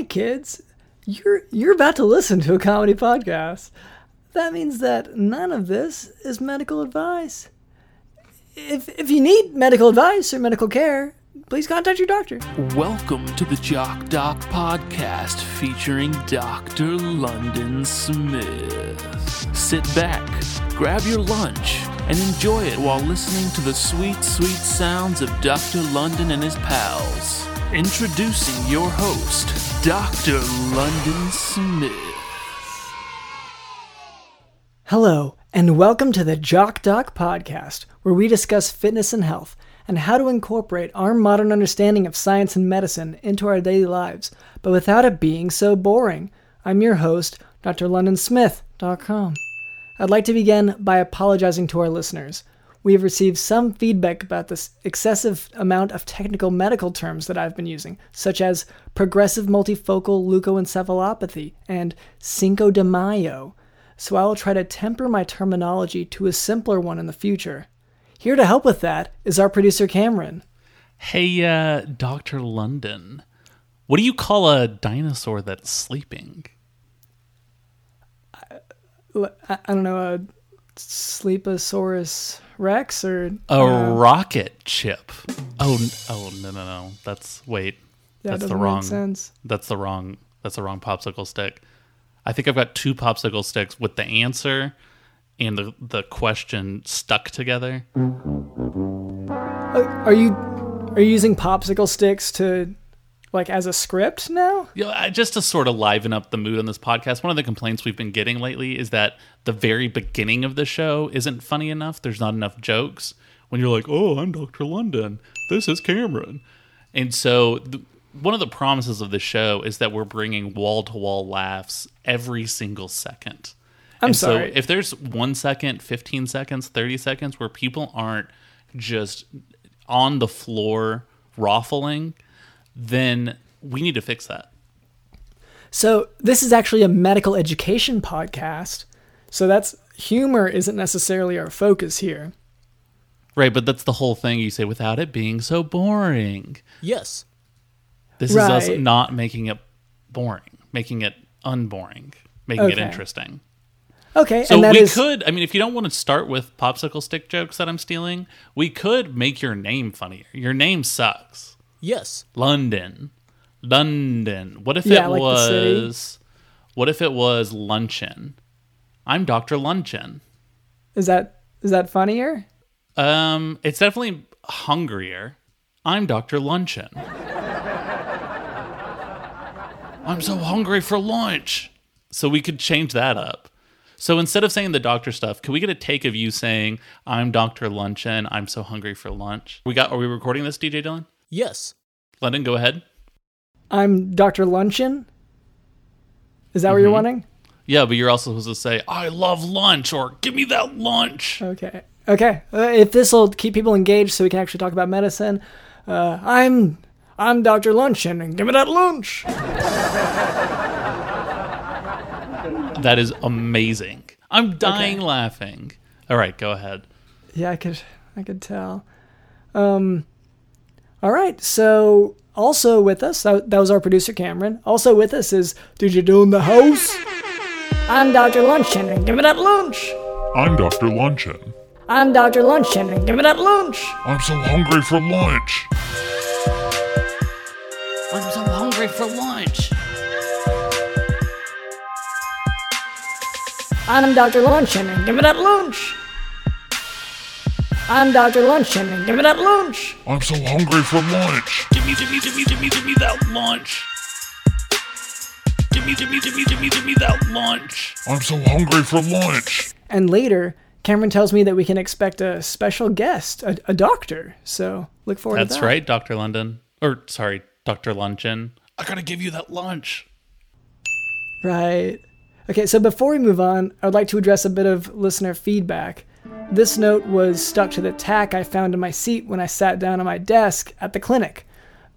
Hey kids, you're you're about to listen to a comedy podcast. That means that none of this is medical advice. If if you need medical advice or medical care, please contact your doctor. Welcome to the Jock Doc podcast featuring Dr. London Smith. Sit back, grab your lunch, and enjoy it while listening to the sweet, sweet sounds of Dr. London and his pals. Introducing your host, Dr. London Smith. Hello, and welcome to the Jock Doc podcast, where we discuss fitness and health and how to incorporate our modern understanding of science and medicine into our daily lives, but without it being so boring. I'm your host, drlondonsmith.com. I'd like to begin by apologizing to our listeners. We have received some feedback about this excessive amount of technical medical terms that I've been using, such as progressive multifocal leukoencephalopathy and Cinco de Mayo so I will try to temper my terminology to a simpler one in the future. Here to help with that is our producer Cameron. Hey, uh, Dr. London. What do you call a dinosaur that's sleeping? I don't know, a Sleeposaurus Rex or A uh, rocket chip. Oh, oh no, no, no. That's wait. that that's the wrong. sense. That's the wrong. That's the wrong popsicle stick. I think I've got two popsicle sticks with the answer and the the question stuck together. Uh, Are you are you using popsicle sticks to like as a script now? I- just to sort of liven up the mood on this podcast, one of the complaints we've been getting lately is that the very beginning of the show isn't funny enough. There's not enough jokes. When you're like, "Oh, I'm Dr. London. This is Cameron," and so the, one of the promises of the show is that we're bringing wall to wall laughs every single second. I'm and sorry. So if there's one second, 15 seconds, 30 seconds where people aren't just on the floor raffling, then we need to fix that. So this is actually a medical education podcast. So that's humor isn't necessarily our focus here. Right, but that's the whole thing you say without it being so boring. Yes. This is us not making it boring, making it unboring, making it interesting. Okay, So and that we is could, I mean, if you don't want to start with popsicle stick jokes that I'm stealing, we could make your name funnier. Your name sucks. Yes. London. London. What if Yeah, it like was what if it was luncheon? I'm Dr. Luncheon. is that is that funnier? Um, it's definitely hungrier. I'm Dr. Luncheon. I'm so hungry for lunch. So we could change that up. So instead of saying the doctor stuff, can we get a take of you saying, I'm Dr. Luncheon, I'm so hungry for lunch? We got are we recording this, DJ Dylan? Yes. London, go ahead. I'm Dr. Luncheon. Is that what you're wanting? Yeah, but you're also supposed to say, I love lunch or give me that lunch. Okay. Okay. Uh, if this will keep people engaged, so we can actually talk about medicine, uh, I'm I'm Dr. Luncheon, and give me that lunch. That is amazing. I'm dying laughing. All right, go ahead. Yeah, I could I could tell. Um. All right. So also with us, that, that was our producer Cameron. Also with us is Did you do in the house? I'm Dr. Luncheon, and give me that lunch. I'm Dr. Luncheon. I'm Dr. Luncheon, and give me that lunch. I'm so hungry for lunch. I'm so hungry for lunch. I'm Dr. Luncheon, and give me that lunch. I'm Dr. Luncheon, and give me that lunch. I'm so hungry for lunch. Give me, give me, give me, give me, give me that lunch. Give me, give me, give me, give me, give me that lunch. I'm so hungry for lunch. And later, Cameron tells me that we can expect a special guest, a, a doctor. So look forward to that. That's right, Dr. London. Or, sorry, Dr. Luncheon. I gotta give you that lunch. Right. Okay, so before we move on, I would like to address a bit of listener feedback. This note was stuck to the tack I found in my seat when I sat down on my desk at the clinic.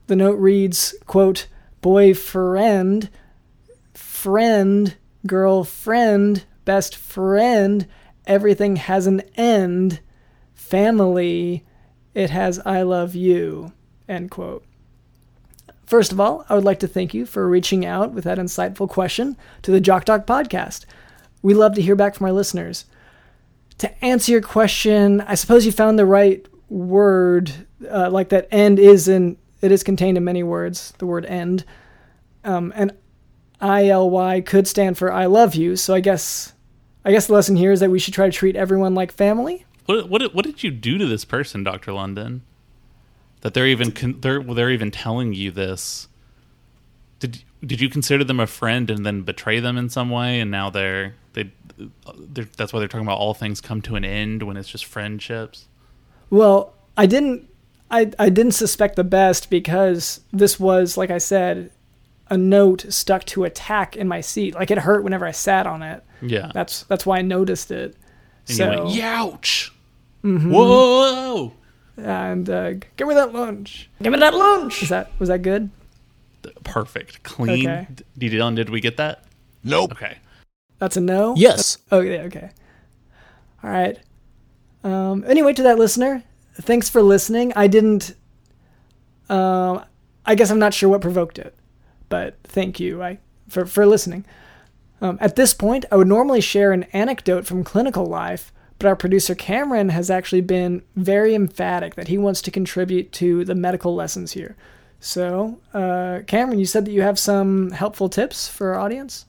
The note reads, quote, boyfriend, friend, girlfriend, best friend, everything has an end, family, it has I love you, end quote. First of all, I would like to thank you for reaching out with that insightful question to the Jock Doc podcast. We love to hear back from our listeners. To answer your question, I suppose you found the right word, uh, like that end is in, it is contained in many words, the word end. Um, and ILY could stand for I love you, so I guess, I guess the lesson here is that we should try to treat everyone like family. What what what did you do to this person, Doctor London? That they're even con- they're they're even telling you this. Did did you consider them a friend and then betray them in some way, and now they're they that's why they're talking about all things come to an end when it's just friendships. Well, I didn't I I didn't suspect the best because this was like I said a note stuck to a tack in my seat. Like it hurt whenever I sat on it. Yeah, That's that's why I noticed it. and so you went youch. Whoa! and uh, give me that lunch. Give me that lunch. Is that was that good? Perfect, clean. Okay. D- Dylan, did we get that? Nope. Okay. That's a no. Yes. Oh yeah. Okay. All right. Um, anyway, to that listener, thanks for listening. I didn't. Um, I guess I'm not sure what provoked it, but thank you. I for for listening. Um, at this point, I would normally share an anecdote from clinical life, but our producer Cameron has actually been very emphatic that he wants to contribute to the medical lessons here. So, uh, Cameron, you said that you have some helpful tips for our audience.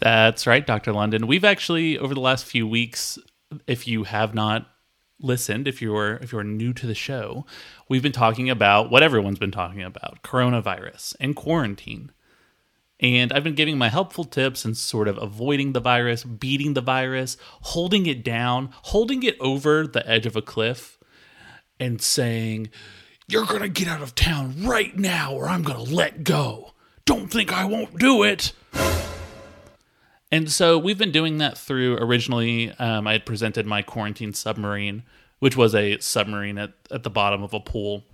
That's right, Dr. London. We've actually over the last few weeks, if you have not listened, if you're if you're new to the show, we've been talking about what everyone's been talking about, coronavirus and quarantine. And I've been giving my helpful tips and sort of avoiding the virus, beating the virus, holding it down, holding it over the edge of a cliff and saying, "You're going to get out of town right now or I'm going to let go. Don't think I won't do it." And so we've been doing that through originally, um, I had presented my quarantine submarine, which was a submarine at, at the bottom of a pool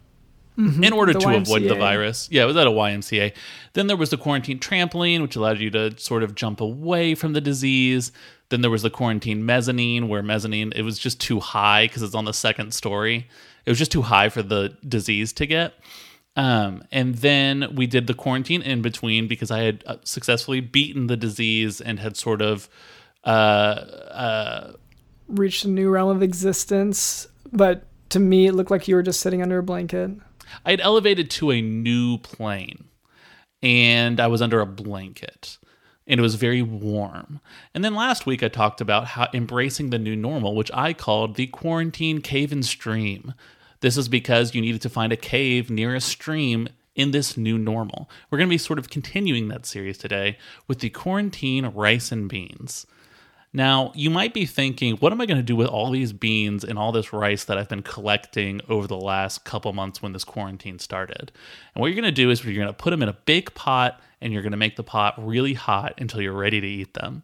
in order The to avoid the virus. Yeah, it was at a YMCA. Then there was the quarantine trampoline, which allowed you to sort of jump away from the disease. Then there was the quarantine mezzanine, where mezzanine, it was just too high because it's on the second story. It was just too high for the disease to get. Um, and then we did the quarantine in between because I had uh, successfully beaten the disease and had sort of uh, uh, reached a new realm of existence, but to me, it looked like you were just sitting under a blanket. I had elevated to a new plane and I was under a blanket and it was very warm. And then last week I talked about how embracing the new normal, which I called the quarantine cave and stream. This is because you needed to find a cave near a stream in this new normal. We're going to be sort of continuing that series today with the quarantine rice and beans. Now, you might be thinking, what am I going to do with all these beans and all this rice that I've been collecting over the last couple months when this quarantine started? And what you're going to do is you're going to put them in a big pot and you're going to make the pot really hot until you're ready to eat them.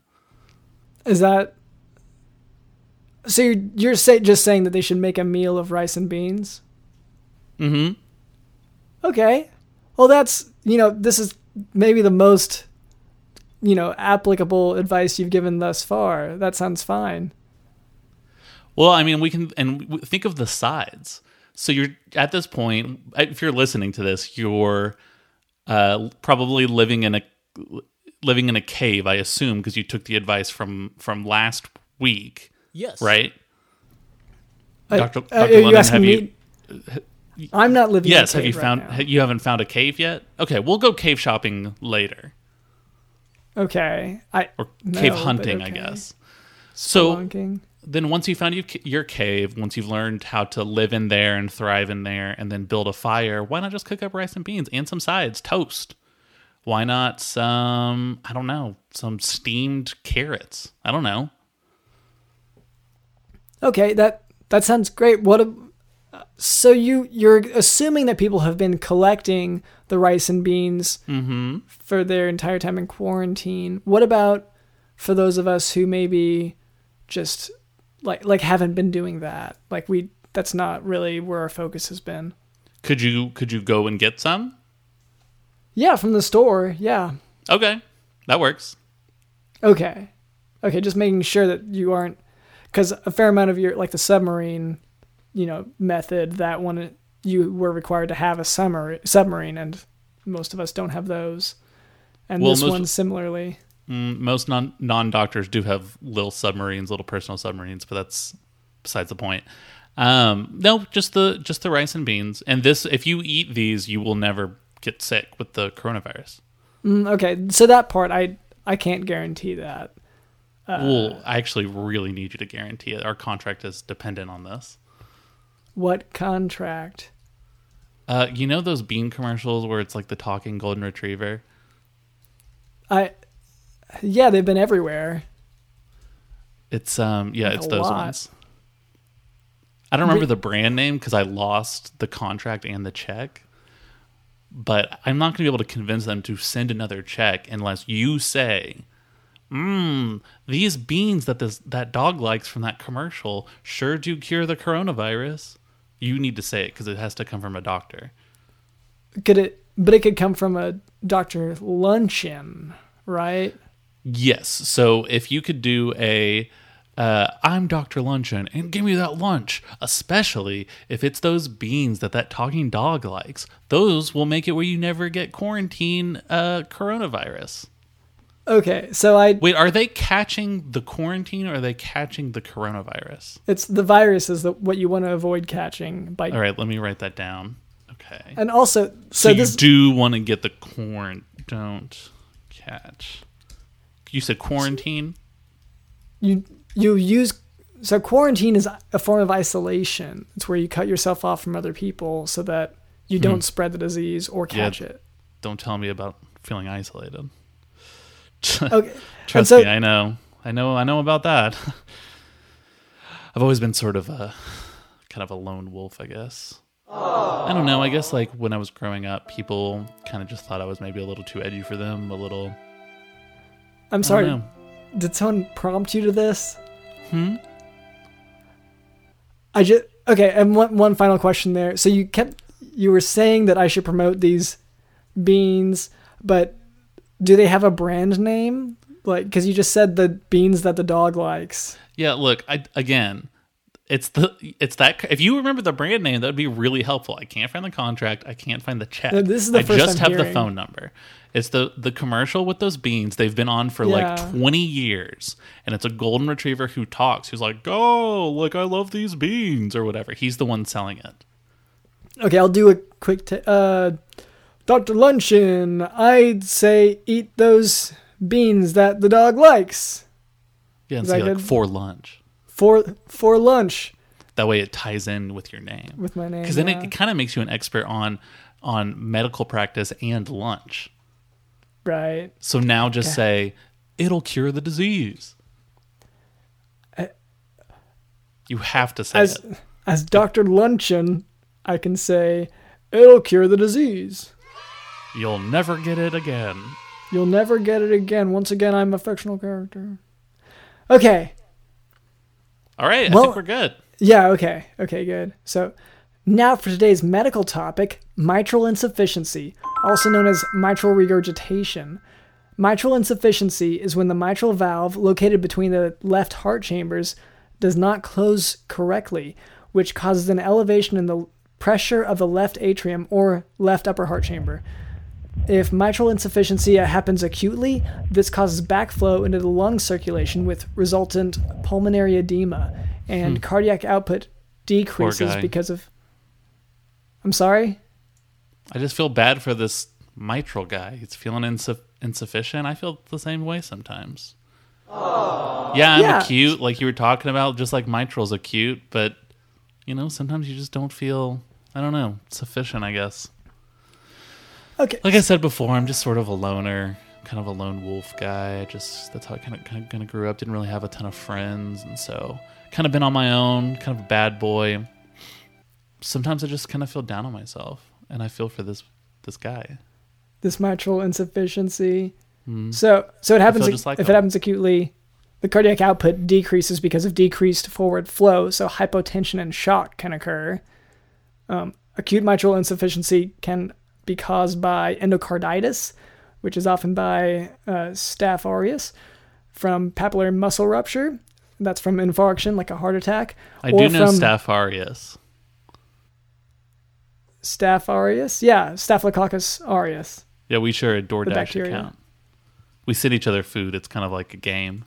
Is that so? You're, you're say, just saying that they should make a meal of rice and beans? Mm-hmm. Okay. Well, that's you know this is maybe the most you know applicable advice you've given thus far. That sounds fine. Well, I mean, we can and think of the sides. So you're at this point, if you're listening to this, you're uh, probably living in a living in a cave. I assume because you took the advice from from last week, Yes. right? Dr. uh, Dr. are you London, have me? you- I'm not living. Yes. in a Have you right found? now. You haven't found a cave yet? Okay, we'll go cave shopping later Okay. I or cave but hunting, I okay. guess. So Spelunking. then once you found you, your cave, once you've learned how to live in there and thrive in there and then build a fire, why not just cook up rice and beans and some sides, toast? Why not some, I don't know, some steamed carrots? I don't know. Okay, that that sounds great. What? A, so you you're assuming that people have been collecting the rice and beans Mm-hmm. for their entire time in quarantine. What about for those of us who maybe just like like haven't been doing that? Like we that's not really where our focus has been. Could you could you go and get some? Yeah, from the store. Yeah. Okay. That works. Okay. Okay, just making sure that you aren't cuz a fair amount of your like the submarine, you know, method that one you were required to have a summer submarine and most of us don't have those. And Well, this most- one similarly. Mm, most non non doctors do have little submarines, little personal submarines, but that's besides the point. Um, no, just the just the rice and beans. And this, if you eat these, you will never get sick with the coronavirus. Mm, okay, so that part I I can't guarantee that. Well, I actually really need you to guarantee it. Our contract is dependent on this. What contract? Uh, you know those bean commercials where it's like the talking golden retriever? I yeah, they've been everywhere. It's um yeah, Like it's those lot. ones. I don't remember the brand name because I lost the contract and the check. But I'm not going to be able to convince them to send another check unless you say, "Mmm, these beans that this that dog likes from that commercial sure do cure the coronavirus." You need to say it because it has to come from a doctor. Could it but it could come from a Dr. Luncheon, right? Yes. So if you could do a, uh, I'm Dr. Luncheon and give me that lunch, especially if it's those beans that that talking dog likes, those will make it where you never get quarantine uh, coronavirus. Okay, so I Wait, are they catching the quarantine or are they catching the coronavirus? it's the virus is the, what you want to avoid catching by All right, let me write that down. Okay. and also so, So, you this do want to get the quarant. Don't catch. You said quarantine? you you use so quarantine is a form of isolation. It's where you cut yourself off from other people so that you don't spread the disease or Hmm. Yeah. catch it. Don't tell me about feeling isolated. Okay. Trust so me, I know. I know. I know about that. I've always been sort of a kind of a lone wolf, I guess. I don't know. I guess like when I was growing up, people kind of just thought I was maybe a little too edgy for them. A little. I'm sorry. Did someone prompt you to this? Hmm. I just okay. And one one final question there. So you kept you were saying that I should promote these beans, but do they have a brand name? Like, because you just said the beans that the dog likes. Yeah. Look. I again. It's the it's that if you remember the brand name that would be really helpful. I can't find the contract. I can't find the check. No, this is the I first just I'm have the phone number. It's the the commercial with those beans. They've been on for Yeah. like twenty years, and it's a golden retriever who talks. Who's like, "Oh, like I love these beans" or whatever. He's the one selling it. Okay, I'll do a quick. T- uh, Doctor Luncheon, I'd say eat those beans that the dog likes Yeah, and say like good? for lunch. for for lunch That way, it ties in with your name. with my name. Because then yeah. it, it kind of makes you an expert on on medical practice and lunch. right. So now just say it'll cure the disease. You have to say As it. as Doctor Luncheon, I can say it'll cure the disease. You'll never get it again. You'll never get it again. Once again, I'm a fictional character. Okay. All right, I Well- think we're good. Yeah, okay. Okay, good. So now for today's medical topic mitral insufficiency, also known as mitral regurgitation. Mitral insufficiency is when the mitral valve located between the left heart chambers does not close correctly, which causes an elevation in the pressure of the left atrium or left upper heart chamber. If mitral insufficiency happens acutely, this causes backflow into the lung circulation with resultant pulmonary edema, and hmm. cardiac output decreases because of. I'm sorry? I just feel bad for this mitral guy. He's feeling insu- insufficient. I feel the same way sometimes. Yeah, I'm Yeah. acute, like you were talking about, just like mitral's acute, but you know, sometimes you just don't feel, I don't know, sufficient, I guess. Okay. Like I said before, I'm just sort of a loner, kind of a lone wolf guy. Just that's how I kind of kind of, kind of grew up. Didn't really have a ton of friends, and so kind of been on my own, kind of a bad boy. Sometimes I just kind of feel down on myself, and I feel for this this guy. This mitral insufficiency. So, so it happens like if him. it happens acutely. The cardiac output decreases because of decreased forward flow, so hypotension and shock can occur. Um, acute mitral insufficiency can be caused by endocarditis, which is often by uh, staph aureus, from papillary muscle rupture. That's from infarction, like a heart attack. I or do know from- Staph aureus. Staph aureus. Yeah, Staphylococcus aureus. Yeah, we share a DoorDash account. We send each other food. It's kind of like a game.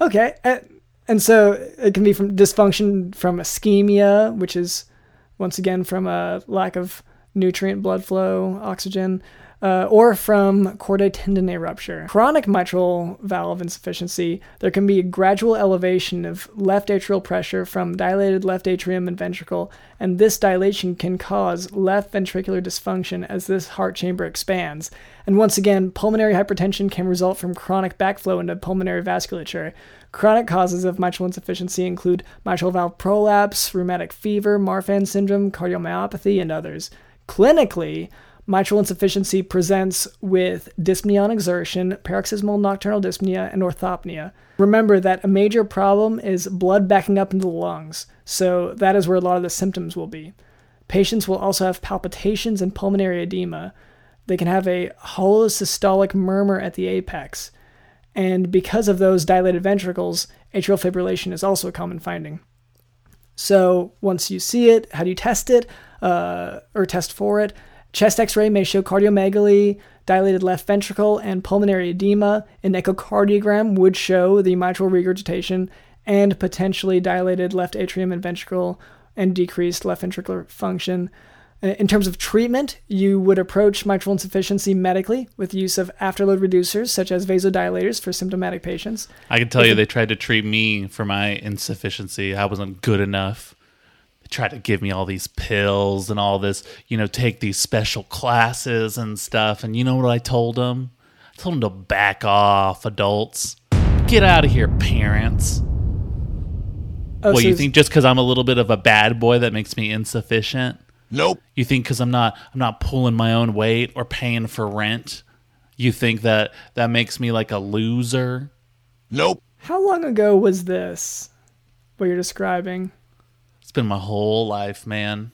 Okay, and so it can be from dysfunction from ischemia, which is once again from a lack of nutrient blood flow, oxygen, uh, or from chordae tendineae rupture. Chronic mitral valve insufficiency, there can be a gradual elevation of left atrial pressure from dilated left atrium and ventricle, and this dilation can cause left ventricular dysfunction as this heart chamber expands. And once again, pulmonary hypertension can result from chronic backflow into pulmonary vasculature. Chronic causes of mitral insufficiency include mitral valve prolapse, rheumatic fever, Marfan syndrome, cardiomyopathy, and others. Clinically, mitral insufficiency presents with dyspnea on exertion, paroxysmal nocturnal dyspnea, and orthopnea. Remember that a major problem is blood backing up into the lungs, so that is where a lot of the symptoms will be. Patients will also have palpitations and pulmonary edema. They can have a holosystolic murmur at the apex. And because of those dilated ventricles, atrial fibrillation is also a common finding. So once you see it, how do you test it uh, or test for it? Chest x ray may show cardiomegaly, dilated left ventricle, and pulmonary edema. An echocardiogram would show the mitral regurgitation and potentially dilated left atrium and ventricle and decreased left ventricular function. Uh, In terms of treatment, you would approach mitral insufficiency medically with use of afterload reducers such as vasodilators for symptomatic patients. I can tell you they tried to treat me for my insufficiency. I wasn't good enough. They tried to give me all these pills and all this, you know, take these special classes and stuff. And you know what I told them? I told them to back off, adults. Get out of here, parents. Oh, what so you think just because I'm a little bit of a bad boy that makes me insufficient? Nope. You think because I'm not I'm not pulling my own weight or paying for rent, you think that that makes me like a loser? Nope. How long ago was this? What you're describing? It's been my whole life, man.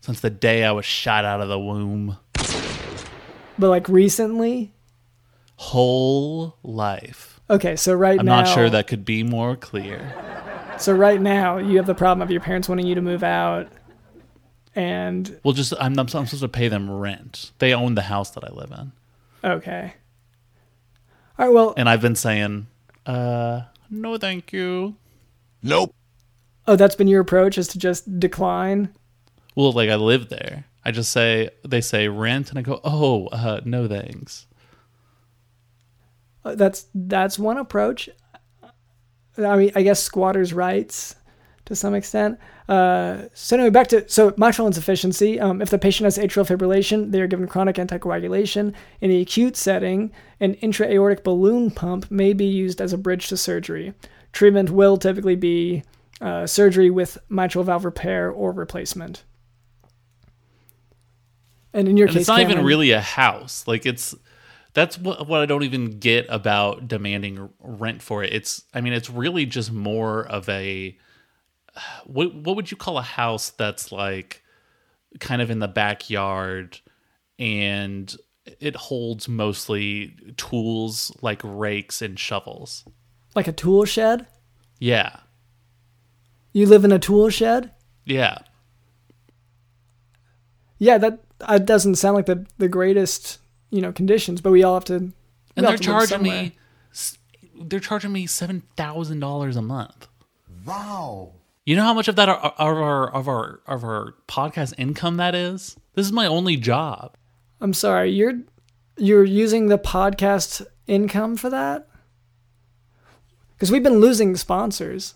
Since the day I was shot out of the womb. But like recently? Whole life. Okay, so right now I'm not sure that could be more clear. So right now you have the problem of your parents wanting you to move out and Well, just I'm, I'm supposed to pay them rent. They own the house that I live in, okay. All right, well, and I've been saying, uh, no, thank you. Nope. oh, that's been your approach is to just decline. Well, like I live there. I just say they say rent, and I go, oh, uh, no thanks. Uh, That's that's one approach. I mean, I guess squatters' rights to some extent. Uh, so anyway, back to so mitral insufficiency. Um, if the patient has atrial fibrillation, they are given chronic anticoagulation. In the acute setting, an intra-aortic balloon pump may be used as a bridge to surgery. Treatment will typically be uh, surgery with mitral valve repair or replacement. And in your And case, it's not even really a house. Like it's that's what what I don't even get about demanding rent for it. It's I mean it's really just more of a what what would you call a house that's like kind of in the backyard and it holds mostly tools like rakes and shovels. like a tool shed. Yeah. You live in a tool shed. Yeah. Yeah, that uh, doesn't sound like the the greatest you know conditions, but we all have to. And they're have to live charging me they're charging me $7,000 a month. Wow. You know how much of that of our of our of our podcast income that is? This is my only job. I'm sorry, you're you're using the podcast income for that because we've been losing sponsors.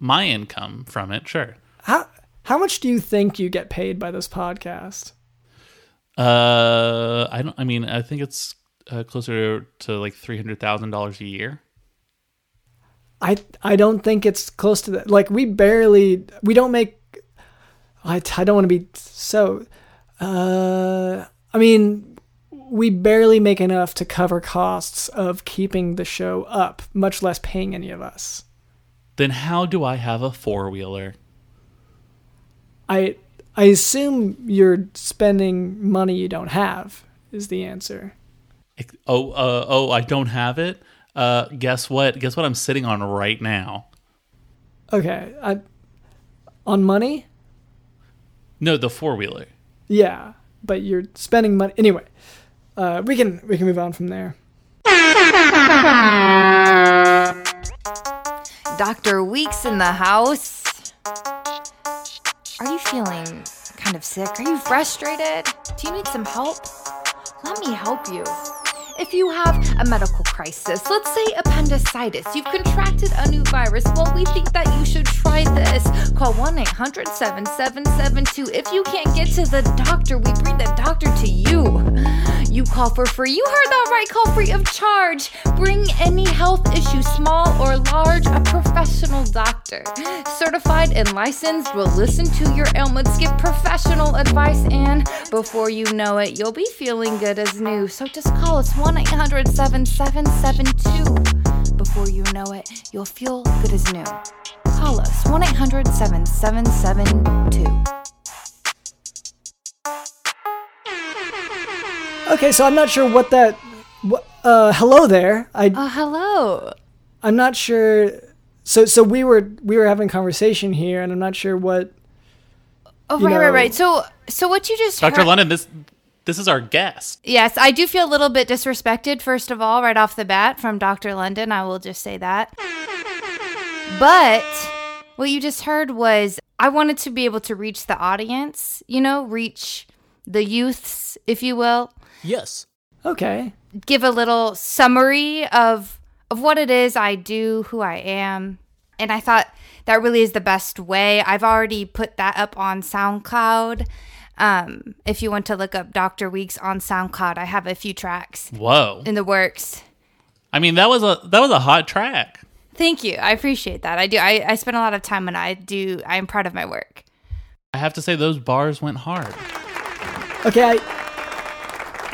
My income from it, sure. How how much do you think you get paid by this podcast? Uh, I don't. I mean, I think it's uh, closer to like three hundred thousand dollars a year. I I don't think it's close to that. Like we barely we don't make. I I don't want to be so. Uh, I mean, we barely make enough to cover costs of keeping the show up, much less paying any of us. Then how do I have a four wheeler? I I assume you're spending money you don't have. Is the answer? Oh, uh, oh, I don't have it. Uh, guess what? Guess what? I'm sitting on right now. Okay, I on money. No, the four wheeler. Yeah, but you're spending money anyway. Uh, we can we can move on from there. Dr. Weeks in the house. Are you feeling kind of sick? Are you frustrated? Do you need some help? Let me help you. If you have a medical crisis, let's say appendicitis, you've contracted a new virus, well, we think that you should try this. Call 1 800 7772. If you can't get to the doctor, we bring the doctor to you. You call for free. You heard that right. Call free of charge. Bring any health issue, small or large, a professional doctor. Certified and licensed will listen to your ailments, give professional advice, and before you know it, you'll be feeling good as new. So just call us 1 800 7772. Before you know it, you'll feel good as new. Call us 1 800 7772. Okay, so I'm not sure what that. Uh, hello there. I Oh, hello. I'm not sure. So so we were we were having a conversation here, and I'm not sure what. Oh, You right, right, know- right. So, so what you just Dr. heard- London, this this is our guest. Yes, I do feel a little bit disrespected, first of all, right off the bat from Dr. London. I will just say that. But what you just heard was I wanted to be able to reach the audience, you know, reach the youths, if you will, Yes. Okay. give a little summary of of what it is I do, who I am. And I thought that really is the best way. I've already put that up on SoundCloud. Um, if you want to look up Dr. Weeks on SoundCloud, I have a few tracks Whoa. in the works. I mean, that was a that was a hot track. Thank you. I appreciate that. I do. I, I spend a lot of time and I do. I'm proud of my work. I have to say those bars went hard. Okay. I,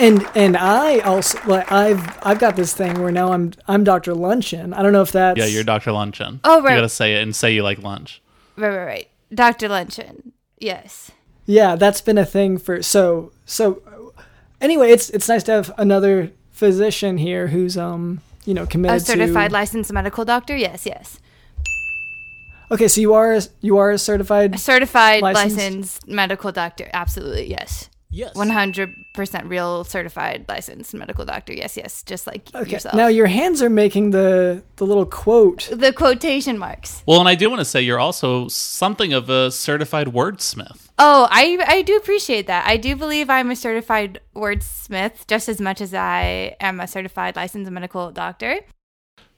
and and I also like I've I've got this thing where now I'm I'm Dr. Luncheon. I don't know if that's Yeah, you're Dr. Luncheon. Oh, right. You gotta say it and say you like lunch. Right, right, right. Dr. Luncheon. Yes. Yeah, that's been a thing for so so. Anyway, it's it's nice to have another physician here who's um you know committed A certified to. licensed medical doctor. Yes, yes. okay, so you are a- you are a certified. A certified Licensed? licensed medical doctor. Absolutely. Yes. Yes. 100% real certified licensed medical doctor. Yes, yes. Just like Okay, yourself. now your hands are making the the little quote. the quotation marks. Well, and I do want to say you're also something of a certified wordsmith. Oh, I I do appreciate that. I do believe I'm a certified wordsmith just as much as I am a certified licensed medical doctor.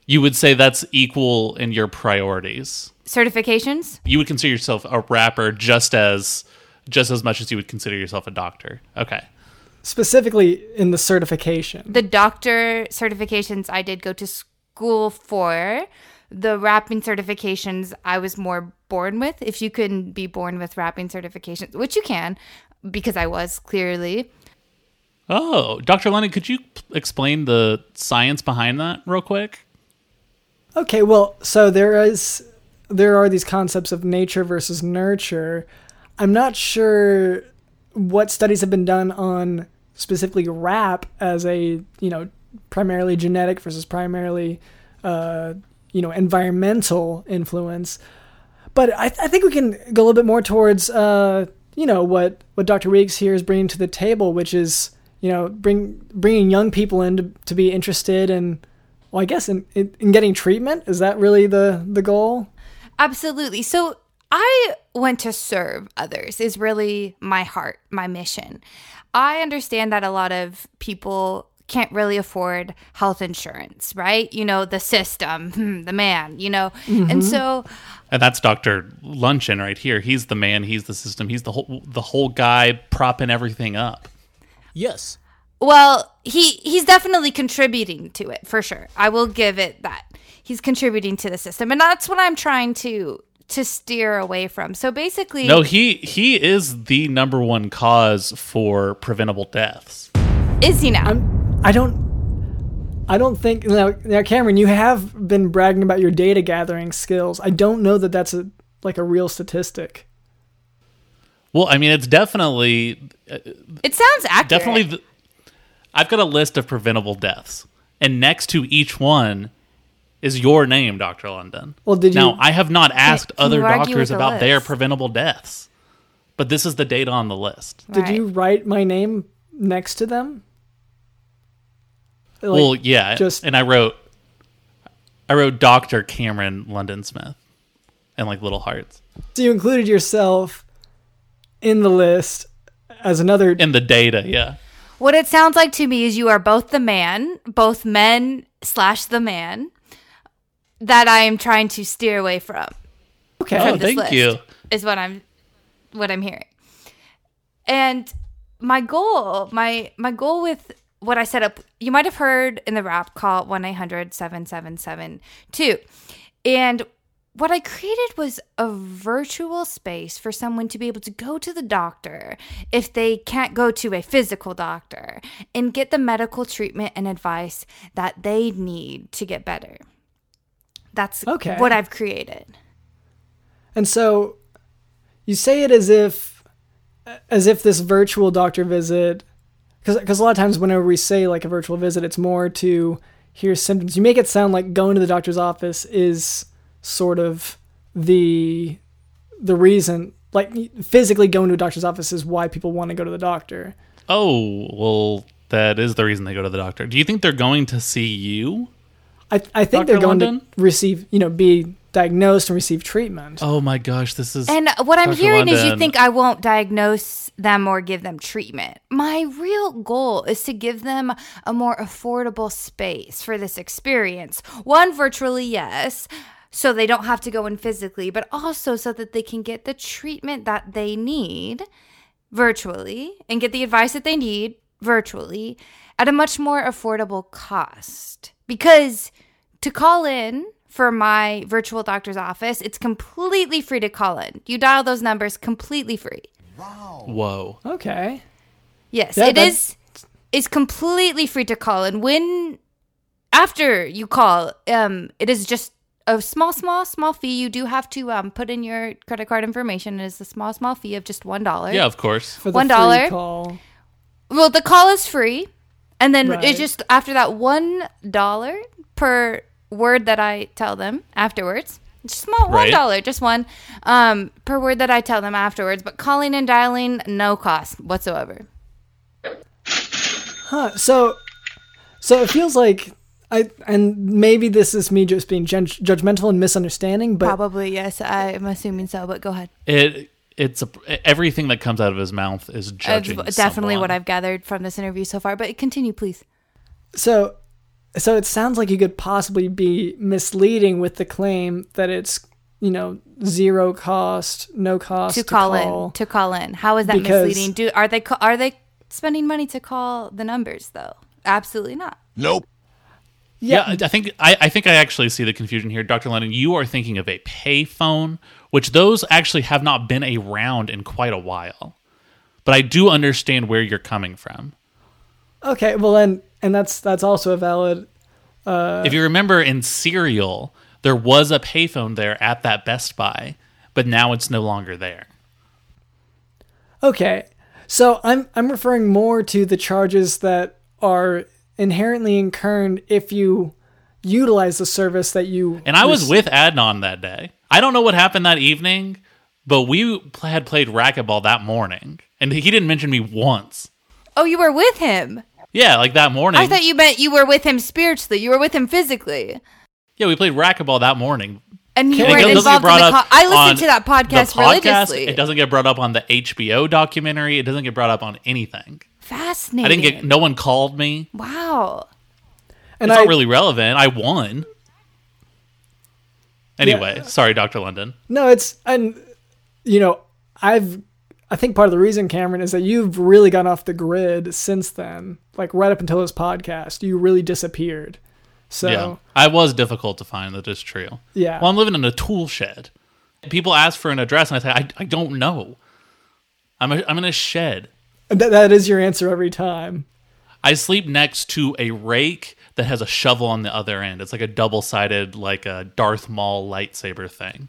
You would say that's equal in your priorities. Certifications? You would consider yourself a rapper just as just as much as you would consider yourself a doctor. Okay. specifically in the certification. The doctor certifications I did go to school for. The rapping certifications I was more born with. If you can be born with rapping certifications, which you can, because I was clearly. Oh, Dr. Lennon, could you p- explain the science behind that real quick? Okay, well, so there is there are these concepts of nature versus nurture. I'm not sure what studies have been done on specifically rap as a you know primarily genetic versus primarily uh, you know environmental influence. But I, I think we can go a little bit more towards uh, you know what what Dr. Weeks here is bringing to the table, which is you know bring bringing young people in to, to be interested in well, I guess in, in, in getting treatment is that really the the goal? Absolutely. So I want to serve others, is really my heart, my mission. I understand that a lot of people can't really afford health insurance, right? You know, the system, the man, you know. And mm-hmm. so And that's Dr. Luncheon right here. He's the man, he's the system, he's the whole the whole guy propping everything up. Yes. Well, he he's definitely contributing to it for sure. I will give it that. He's contributing to the system, and that's what I'm trying to to steer away from. So basically, No, he he is the number one cause for preventable deaths. is he now? I don't. I don't think now, now, Cameron. You have been bragging about your data gathering skills. I don't know that that's a like a real statistic. Well, I mean, it's definitely uh, it sounds accurate. definitely. The, I've got a list of preventable deaths, and next to each one is your name, Doctor London. Well, did you- Now, I have not asked can other you doctors the about their preventable deaths. but this is the data on the list. Did you write my name next to them? Like, well, yeah, just- and I wrote, I wrote Doctor Cameron London Smith, and like little hearts so you included yourself in the list as another. in the data. Yeah, What it sounds like to me is you are both the man, both men slash the man that I am trying to steer away from. okay. Oh, from this thank list, you. Is what I'm what I'm hearing. And my goal, my my goal with what I set up, you might have heard in the rap call 1-800-7772. And what I created was a virtual space for someone to be able to go to the doctor if they can't go to a physical doctor and get the medical treatment and advice that they need to get better. That's Okay. what I've created. And so you say it as if as if this virtual doctor visit because a lot of times whenever we say like a virtual visit it's more to hear symptoms you make it sound like going to the doctor's office is sort of the the reason like physically going to a doctor's office is why people want to go to the doctor Oh, well, that is the reason they go to the doctor. Do you think they're going to see you? I, I think Dr. they're going London? to receive you know be diagnosed and receive treatment Oh my gosh, this is And what I'm Dr. hearing is you think I won't diagnose them or give them treatment. My real goal is to give them a more affordable space for this experience. One, virtually, yes, so they don't have to go in physically, but also so that they can get the treatment that they need virtually and get the advice that they need virtually at a much more affordable cost. Because to call in for my virtual doctor's office, it's completely free to call in. You dial those numbers completely free. Wow. Whoa. okay Yes, Yeah, it that- is. It's completely free to call in. When after you call, um, it is just a small, small, small fee. You do have to um put in your credit card information. It is a small, small fee of just one dollar. Yeah, of course. for the One call Well, the call is free, and then Right. it's just after that one dollar per word that I tell them afterwards. It's small one Right. just one um, per word that I tell them afterwards. But calling and dialing, no cost whatsoever. Huh. So, so it feels like I, and maybe this is me just being judge, judgmental and misunderstanding, but Probably yes. I'm assuming so, but go ahead. It it's a, everything that comes out of his mouth is judging. That's definitely someone. what I've gathered from this interview so far. But continue, please. so, so it sounds like you could possibly be misleading with the claim that it's, you know, zero cost, no cost To call, in, to call in. How is that misleading? Do are they are they spending money to call the numbers though? Absolutely not. Nope. Yeah, I think I, I think I actually see the confusion here, Dr. Lennon. You are thinking of a pay phone, which those actually have not been around in quite a while. But I do understand where you're coming from. Okay, well then, and that's that's also a valid. Uh, if you remember in Serial, there was a payphone there at that Best Buy, but now it's no longer there. Okay, so I'm I'm referring more to the charges that are inherently incurred if you utilize the service that you. And I was rec- with Adnan that day. I don't know what happened that evening, but we had played racquetball that morning, and he didn't mention me once. Oh, you were with him. Yeah, like that morning. I thought you meant you were with him spiritually. You were with him physically. yeah, we played racquetball that morning. And you weren't it get involved in the co- I listened to that podcast, the podcast. religiously. It doesn't get brought up on the HBO documentary. It doesn't get brought up on anything. Fascinating. I didn't get. No one called me. Wow. and it's I, not really relevant. I won. Anyway, sorry, Doctor London. No, it's and you know, I've I think part of the reason, Cameron, is that you've really gone off the grid since then. Like right up until this podcast, you really disappeared. So Yeah, I was difficult to find. That is true. Yeah. Well, I'm living in a tool shed. People ask for an address, and I say, I, I don't know. I'm a, I'm in a shed. that, that is your answer every time. I sleep next to a rake that has a shovel on the other end. It's like a double sided, like a Darth Maul lightsaber thing.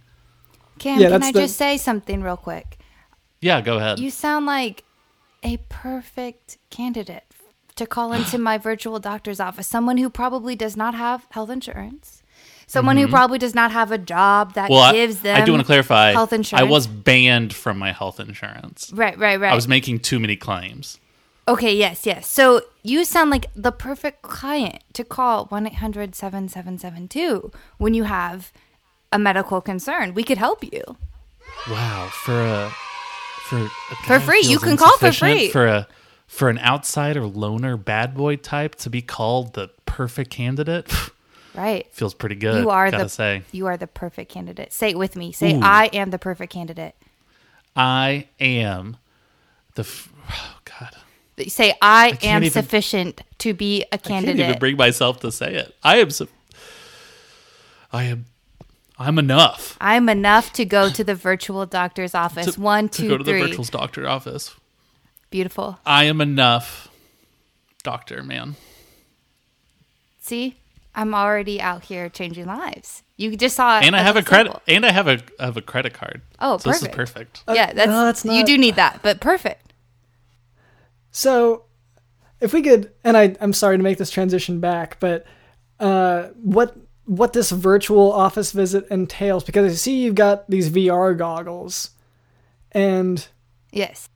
Cam, Yeah, can I the- just say something real quick? Yeah, go ahead. You sound like a perfect candidate to call into my virtual doctor's office. Someone who probably does not have health insurance, Someone who probably does not have a job that Mm-hmm. Well, gives them I do want to clarify. health insurance. I was banned from my health insurance. right, right, right. I was making too many claims. Okay, yes, yes. So you sound like the perfect client to call 1 800 7772 when you have a medical concern. We could help you. Wow, for a for For free. You can call for free. for a for an outsider loner bad boy type to be called the perfect candidate Right. feels pretty good. You are the say. you are the perfect candidate. Say it with me. Say Ooh. I am the perfect candidate. I am the f- oh god. Say I, can't am even- sufficient to be a I can't candidate. even bring myself to say it. I am. Su- I am. I'm enough. I'm enough to go to the virtual doctor's office. to, One, to go to the virtual doctor office. Beautiful. I am enough, doctor man. See, I'm already out here changing lives. You just saw, And I have an a credit. And I have a I have a credit card. Oh, so this is perfect. perfect. yeah, that's, no, that's not... you do need that, but perfect. So, if we could, and I, I'm sorry to make this transition back, but uh, what what this virtual office visit entails, because I see you've got these VR goggles, and Yes.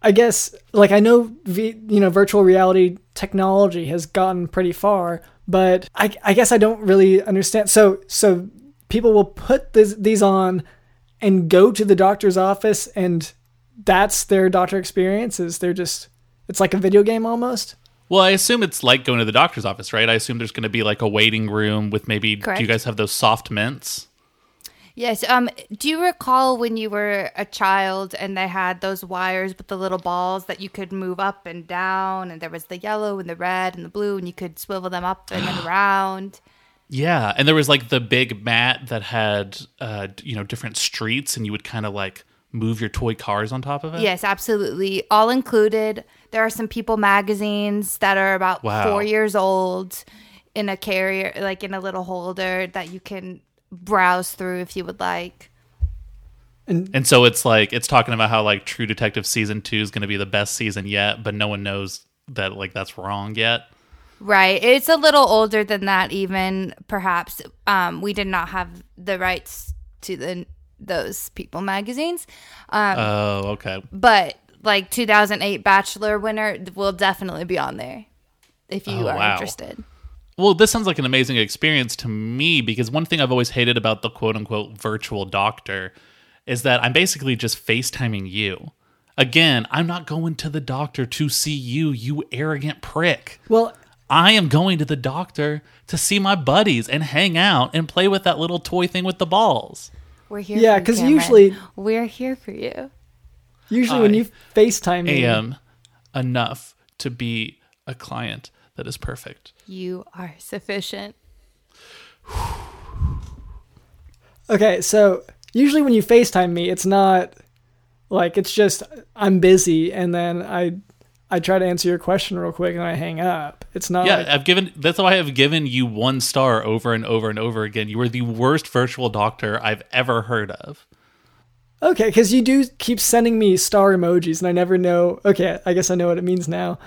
I guess like I know v, you know virtual reality technology has gotten pretty far, but I, I guess I don't really understand. So so people will put this, these on and go to the doctor's office, and that's their doctor experience. Is they're just it's like a video game almost. Well, I assume it's like going to the doctor's office, right? I assume there's going to be like a waiting room with maybe. Correct. Do you guys have those soft mints? Yes. Um. Do you recall when you were a child and they had those wires with the little balls that you could move up and down, and there was the yellow and the red and the blue, and you could swivel them up and then around. Yeah, and there was like the big mat that had, uh, you know, different streets, and you would kind of like move your toy cars on top of it. Yes, absolutely. All included. There are some People magazines that are about Wow. four years old in a carrier, like in a little holder that you can browse through if you would like. And so it's like it's talking about how like True Detective season two is going to be the best season yet, but no one knows that like that's wrong yet. Right. It's a little older than that, even perhaps. Um, we did not have the rights to the those People magazines. Um, Oh, okay. but like 2008 Bachelor winner will definitely be on there if you Oh, are wow. interested. Well, this sounds like an amazing experience to me because one thing I've always hated about the quote unquote virtual doctor is that I'm basically just FaceTiming you. Again, I'm not going to the doctor to see you, you arrogant prick. Well, I am going to the doctor to see my buddies and hang out and play with that little toy thing with the balls. We're here. Yeah, for you, 'cause Cameron. usually- we're here for you. Usually when you FaceTime me, am enough to be a client that is perfect. You are sufficient. Okay, so usually when you FaceTime me, it's not like it's just I'm busy and then I I try to answer your question real quick and I hang up. It's not Yeah, like I've given that's why I've given you one star over and over and over again. You are the worst virtual doctor I've ever heard of. Okay, because you do keep sending me star emojis, and I never know. Okay, I guess I know what it means now.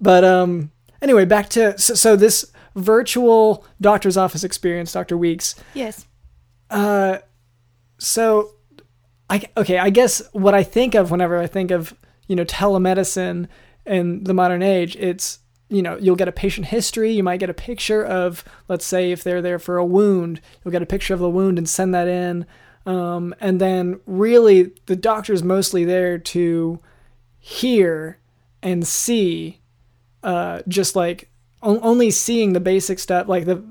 But um, anyway, back to so, so this virtual doctor's office experience, Doctor Weeks. Yes. Uh, so, I okay, I guess what I think of whenever I think of you know telemedicine in the modern age, it's you know you'll get a patient history, you might get a picture of let's say if they're there for a wound, you'll get a picture of the wound and send that in, um, and then really the doctor's mostly there to hear and see, uh, just like o- only seeing the basic stuff, like the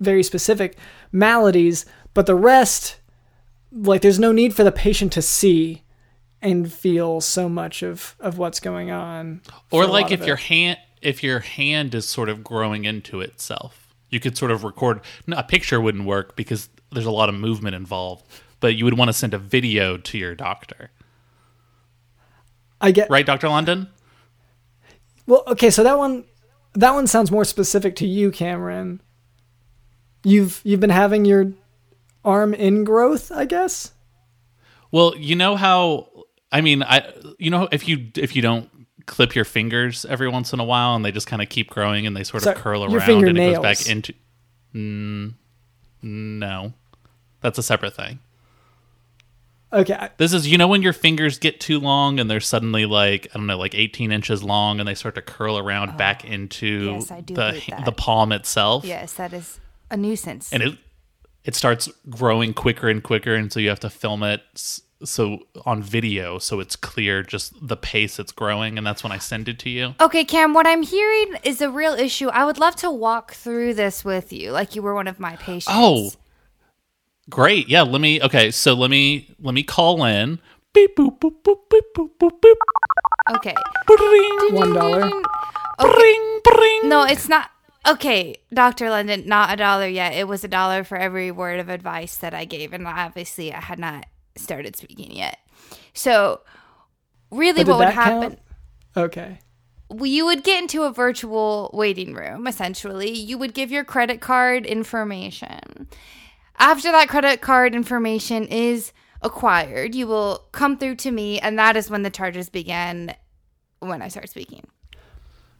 very specific maladies, but the rest like there's no need for the patient to see and feel so much of of what's going on Or like if your hand if your hand is sort of growing into itself. You could sort of record no, a picture wouldn't work because there's a lot of movement involved, but you would want to send a video to your doctor. i get Right, Dr. London? well okay so that one that one sounds more specific to you cameron you've you've been having your arm ingrowth i guess Well, you know how I mean, I you know if you if you don't clip your fingers every once in a while and they just kind of keep growing and they sort So, of curl around and it goes back into mm, No, that's a separate thing. Okay. This is you know when your fingers get too long and they're suddenly like I don't know like 18 inches long and they start to curl around oh, back into Oh, yes, I do the that. the palm itself. Yes, that is a nuisance. and it it starts growing quicker and quicker and so you have to film it so on video so it's clear just the pace it's growing and that's when I send it to you. Okay, Cam, what I'm hearing is a real issue. I would love to walk through this with you, like you were one of my patients. Oh. Great. Yeah, let me okay, so let me let me call in. Beep boop boop boop beep boop boop boop. okay. Bring, One dollar. bring, bring. No, it's not. Okay, Dr. London, not a dollar yet. It was a dollar for every word of advice that I gave, and obviously I had not started speaking yet. So, really, what would happen? count? Okay. you would get into a virtual waiting room essentially you would give your credit card information after that credit card information is acquired you will come through to me and that is when the charges begin when i start speaking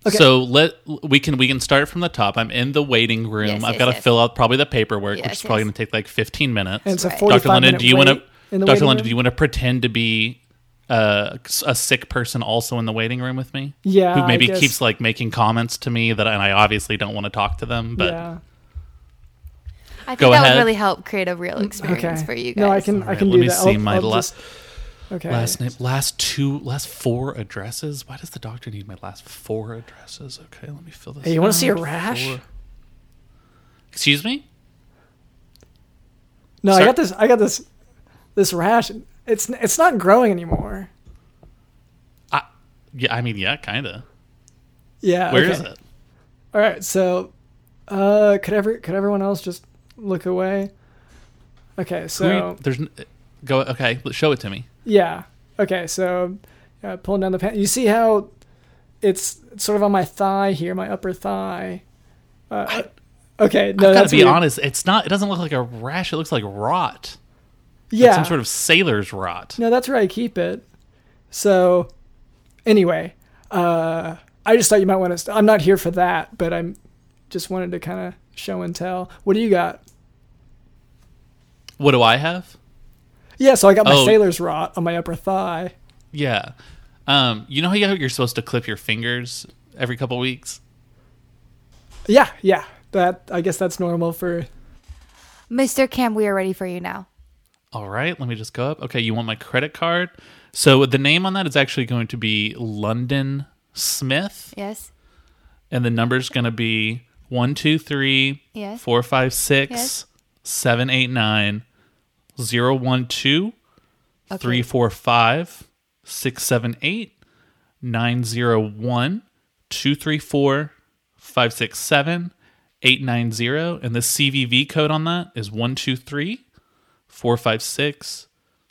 Okay. So let we can we can start from the top. I'm in the waiting room. Yes, I've yes, got to yes. fill out probably the paperwork, which Yes, is probably going to take like 15 minutes. And it's a 45 Dr. London, do you want to Dr. waiting London, room? do you want to pretend to be uh, a sick person also in the waiting room with me? Yeah, Who I maybe guess- keeps like making comments to me that and I obviously don't want to talk to them, but yeah. I think Go that ahead. would really help create a real experience Okay. for you guys No, I can I can let do me that. see I'll- my I'll la- just- okay. last name last two last four addresses. Why does the doctor need my last four addresses? Okay, let me fill this Hey, you want to see a rash? Four- Excuse me? No, I got this. I got this. This rash. It's it's not growing anymore. I, yeah, I mean, yeah, kind of. Yeah. Where okay. is it? All right. So, uh, could ever could everyone else just look away? Okay. So there's go. Okay, let's show it to me. yeah. Okay. So, uh, pulling down the pants. You see how it's, sort of on my thigh here, my upper thigh. Uh, okay. No, I gotta be weird. honest. It's not. It doesn't look like a rash. It looks like rot. Like Yeah. some sort of sailor's rot. No, that's where I keep it. So, anyway, uh, I just thought you might want to. St- I'm not here for that, but I'm just wanted to kind of show and tell. What do you got? What do I have? Yeah, so I got my Oh. sailor's rot on my upper thigh. Yeah. Um, you know how you're supposed to clip your fingers every couple weeks? Yeah, yeah. That I guess that's normal for. mr cam we are ready for you now All right, let me just go up. Okay, you want my credit card? So the name on that is actually going to be London Smith, yes and the number's going to be one two three Yes. four five six Yes. seven eight nine zero one two Okay. three four five six seven eight nine zero one two three four five six seven eight nine zero, and the CVV code on that is one two three four five six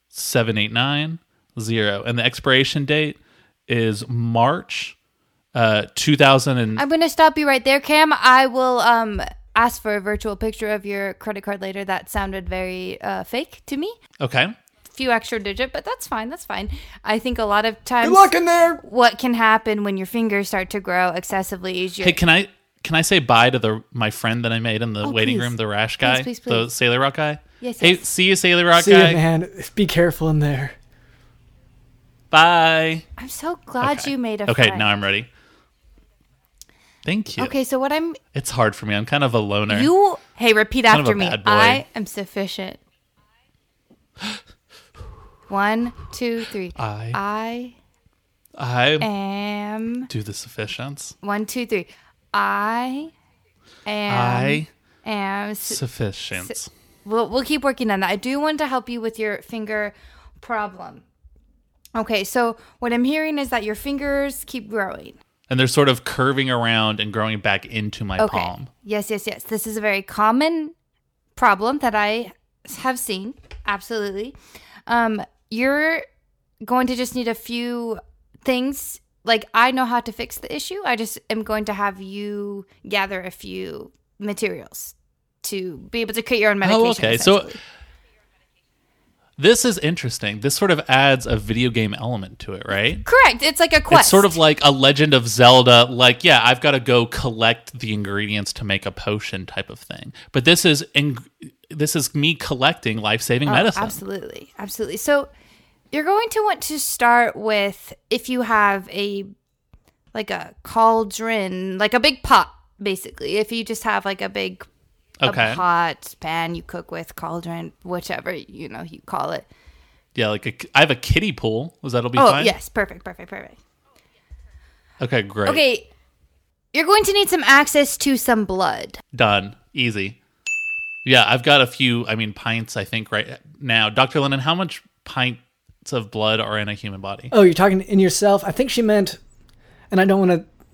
seven eight nine zero, and the expiration date is March uh 2000 and I'm going to stop you right there, Cam. I will um ask for a virtual picture of your credit card later. That sounded very uh, fake to me. okay Few extra digit, but that's fine. That's fine. I think a lot of times Good luck in there. what can happen when your fingers start to grow excessively is your Hey, can I can I say bye to the my friend that I made in the Oh, waiting please. room, the rash guy, please, the please. Sailor Rock guy? Yes, Hey, yes. see you, Sailor Rock See ya, guy. man. Be careful in there. Bye. I'm so glad Okay. you made a Okay, friend. now I'm ready. Thank you. Okay, so what I'm It's hard for me. I'm kind of a loner. you hey, repeat Kind after me. I am sufficient. One, two, three. I I I am do the sufficients. one, two, three. I am I am s- sufficients. We'll, we'll keep working on that. I do want to help you with your finger problem. Okay, so what I'm hearing is that your fingers keep growing. And they're sort of curving around and growing back into my Okay. palm. Yes, yes, yes. This is a very common problem that I have seen. Absolutely. Um, you're going to just need a few things. Like I know how to fix the issue. I just am going to have you gather a few materials to be able to create your own medication. Oh, okay. So. This is interesting. This sort of adds a video game element to it, right? correct. It's like a quest. It's sort of like a Legend of Zelda, like, yeah, I've got to go collect the ingredients to make a potion type of thing. But this is in- this is me collecting life saving Oh, medicine. Absolutely. Absolutely. So you're going to want to start with if you have a like a cauldron, like a big pot, basically. If you just have like a big Okay. a pot pan you cook with, cauldron, whichever you know you call it. Yeah, like a, I have a kiddie pool. Was that'll be Oh fine? yes, perfect, perfect, perfect. Okay, great. Okay. You're going to need some access to some blood. Done. Easy. Yeah, I've got a few, I mean, pints, I think, right now. Dr. Lennon, how much pints of blood are in a human body? Oh, you're talking in yourself? I think she meant, and I don't want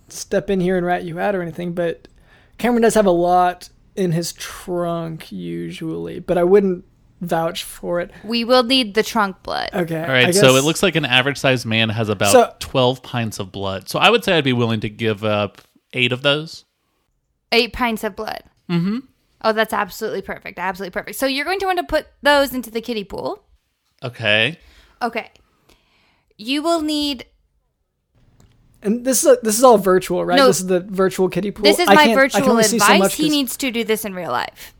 to step in here and rat you out or anything, but Cameron does have a lot in his trunk usually, but I wouldn't vouch for it. We will need the trunk blood. Okay. All right, I so it looks like an average sized man has about So- 12 pints of blood. So I would say I'd be willing to give up eight of those. Eight pints of blood. Mm-hmm. Oh, that's absolutely perfect. Absolutely perfect. So you're going to want to put those into the kiddie pool. Okay. Okay. You will need. And this is a, this is all virtual, right? No. this is the virtual kiddie pool. This is I my can't- I can virtual only see so advice. much he 'cause- needs to do this in real life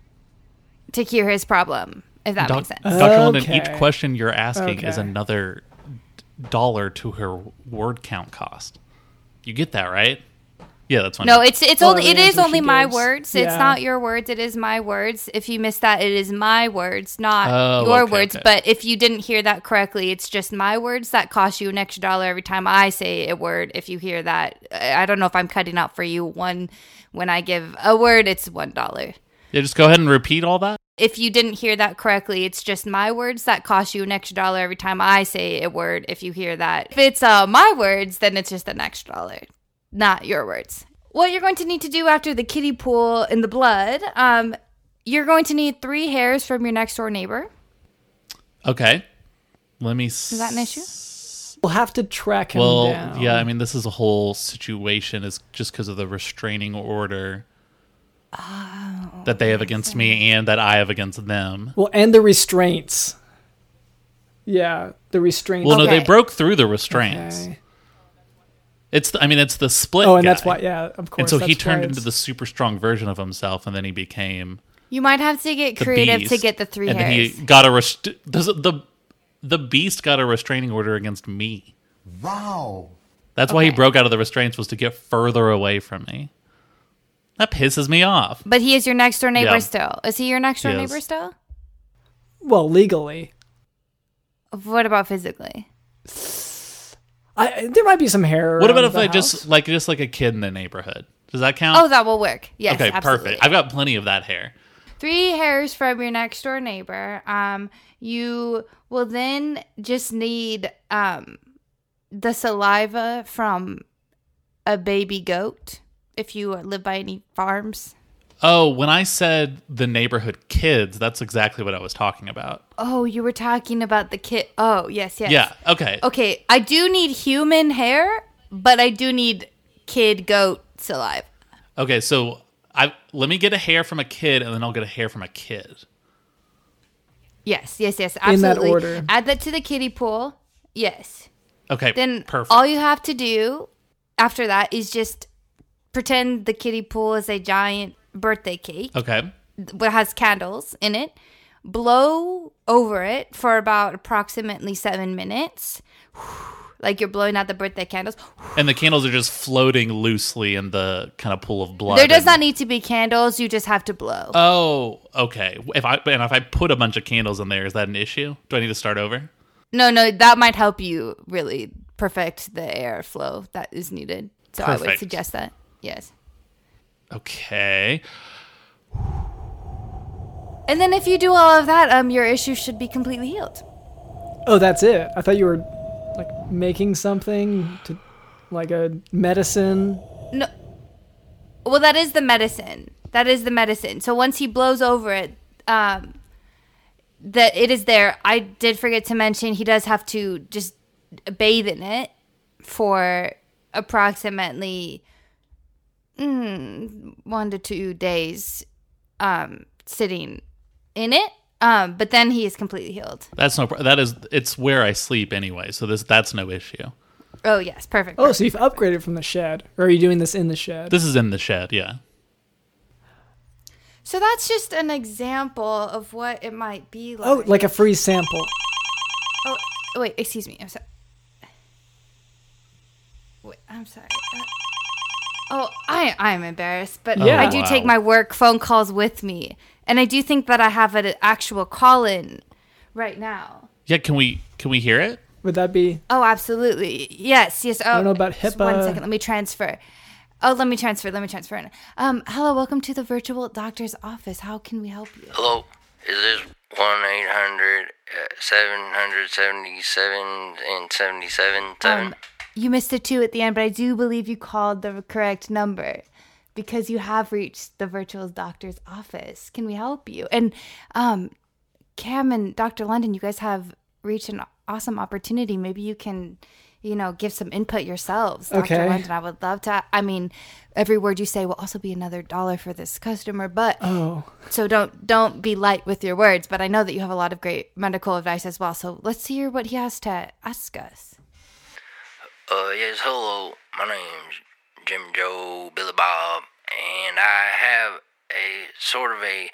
to cure his problem. If that Doc- makes sense. Dr. London, each question you're asking is another dollar to her word count cost. You get that, right? Yeah, that's fine. No, it's it's Well, only it is only my gives. words. It's not your words. It is my words. If you missed that, it is my words, not Oh, your okay, words. okay. But if you didn't hear that correctly, it's just my words that cost you an extra dollar every time I say a word. If you hear that, I I don't know if I'm cutting out for you one when I give a word. It's one dollar. Yeah, just go ahead and repeat all that. If you didn't hear that correctly, it's just my words that cost you an extra dollar every time I say a word. If you hear that, if it's uh, my words, then it's just an extra dollar, not your words. What you're going to need to do after the kiddie pool in the blood, um, you're going to need three hairs from your next door neighbor. Okay. Let me. Is that an issue? We'll have to track him Well, down. yeah, I mean, this is a whole situation is just because of the restraining order that they have against me and that I have against them. Well, and the restraints. Yeah, the restraints. Well, no, they broke through the restraints. Okay. It's, the, I mean, it's the split. Oh, and that's why. Yeah, of course. And so he turned into the super strong version of himself, and then he became You might have to get creative beast. to get the three and hairs. then he got a rest- the, the the beast got a restraining order against me. Wow. That's why he broke out of the restraints was to get further away from me. That pisses me off. but he is your next door neighbor Yeah. still. Is he your next door He is. neighbor still? Well, legally, What about physically? I there might be some hair. What about if I house. just like just like a kid in the neighborhood? Does that count? Oh, that will work. Yes, okay, absolutely. perfect. I've got plenty of that hair. three hairs from your next door neighbor. Um, you will then just need um, the saliva from a baby goat if you live by any farms. Oh, when I said the neighborhood kids, that's exactly what I was talking about. Oh, you were talking about the kid. Oh, yes, yes. Yeah. Okay. Okay, I do need human hair, but I do need kid goat saliva. Okay. So I let me get a hair from a kid, and then I'll get a hair from a kid. Yes, yes, yes. In that order. Add that to the kiddie pool. Yes. Okay. Then perfect. all you have to do after that is just pretend the kiddie pool is a giant birthday cake okay. that has candles in it. Blow over it for about approximately seven minutes. Like you're blowing out the birthday candles. And the candles are just floating loosely in the kind of pool of blood. There does and- not need to be candles. You just have to blow. Oh, okay. If I and if I put a bunch of candles in there, is that an issue? Do I need to start over? no, no, that might help you really perfect the airflow that is needed. So I would suggest that. Yes. Okay. And then if you do all of that, um, your issue should be completely healed. Oh, that's it. I thought you were like making something to, like a medicine. No. Well, that is the medicine. That is the medicine. So once he blows over it, um, that it is there. I did forget to mention he does have to just bathe in it for approximately mm, one to two days, um, sitting in it. Um, but then he is completely healed. That's no. That is. It's where I sleep anyway. So this. That's no issue. Oh yes, perfect. Oh, so you've upgraded from the shed, or are you doing this in the shed? This is in the shed. Yeah. So that's just an example of what it might be like. Oh, like a free sample. Oh, wait, excuse me. I'm sorry. Wait, I'm sorry. Uh, oh, I I'm embarrassed, but Yeah. I do take my work phone calls with me, and I do think that I have an actual call in right now. Yeah, can we can we hear it? Would that be? Oh, absolutely. Yes, yes. Oh, don't know about just One HIPAA. second. Let me transfer. Oh, let me transfer. Let me transfer. Um, hello. Welcome to the virtual doctor's office. How can we help you? Hello, is this 1 800 777 and 77? Um, you missed a two at the end, but I do believe you called the correct number because you have reached the virtual doctor's office. Can we help you? And um, Cam and Dr. London, you guys have reached an awesome opportunity. Maybe you can, you know, give some input yourselves. Dr. Okay. London, I would love to. I mean, every word you say will also be another dollar for this customer, but Oh, so don't don't be light with your words. But I know that you have a lot of great medical advice as well. So let's hear what he has to ask us. Uh, yes, hello. My name's Jim Joe Billy Bob, and I have a sort of a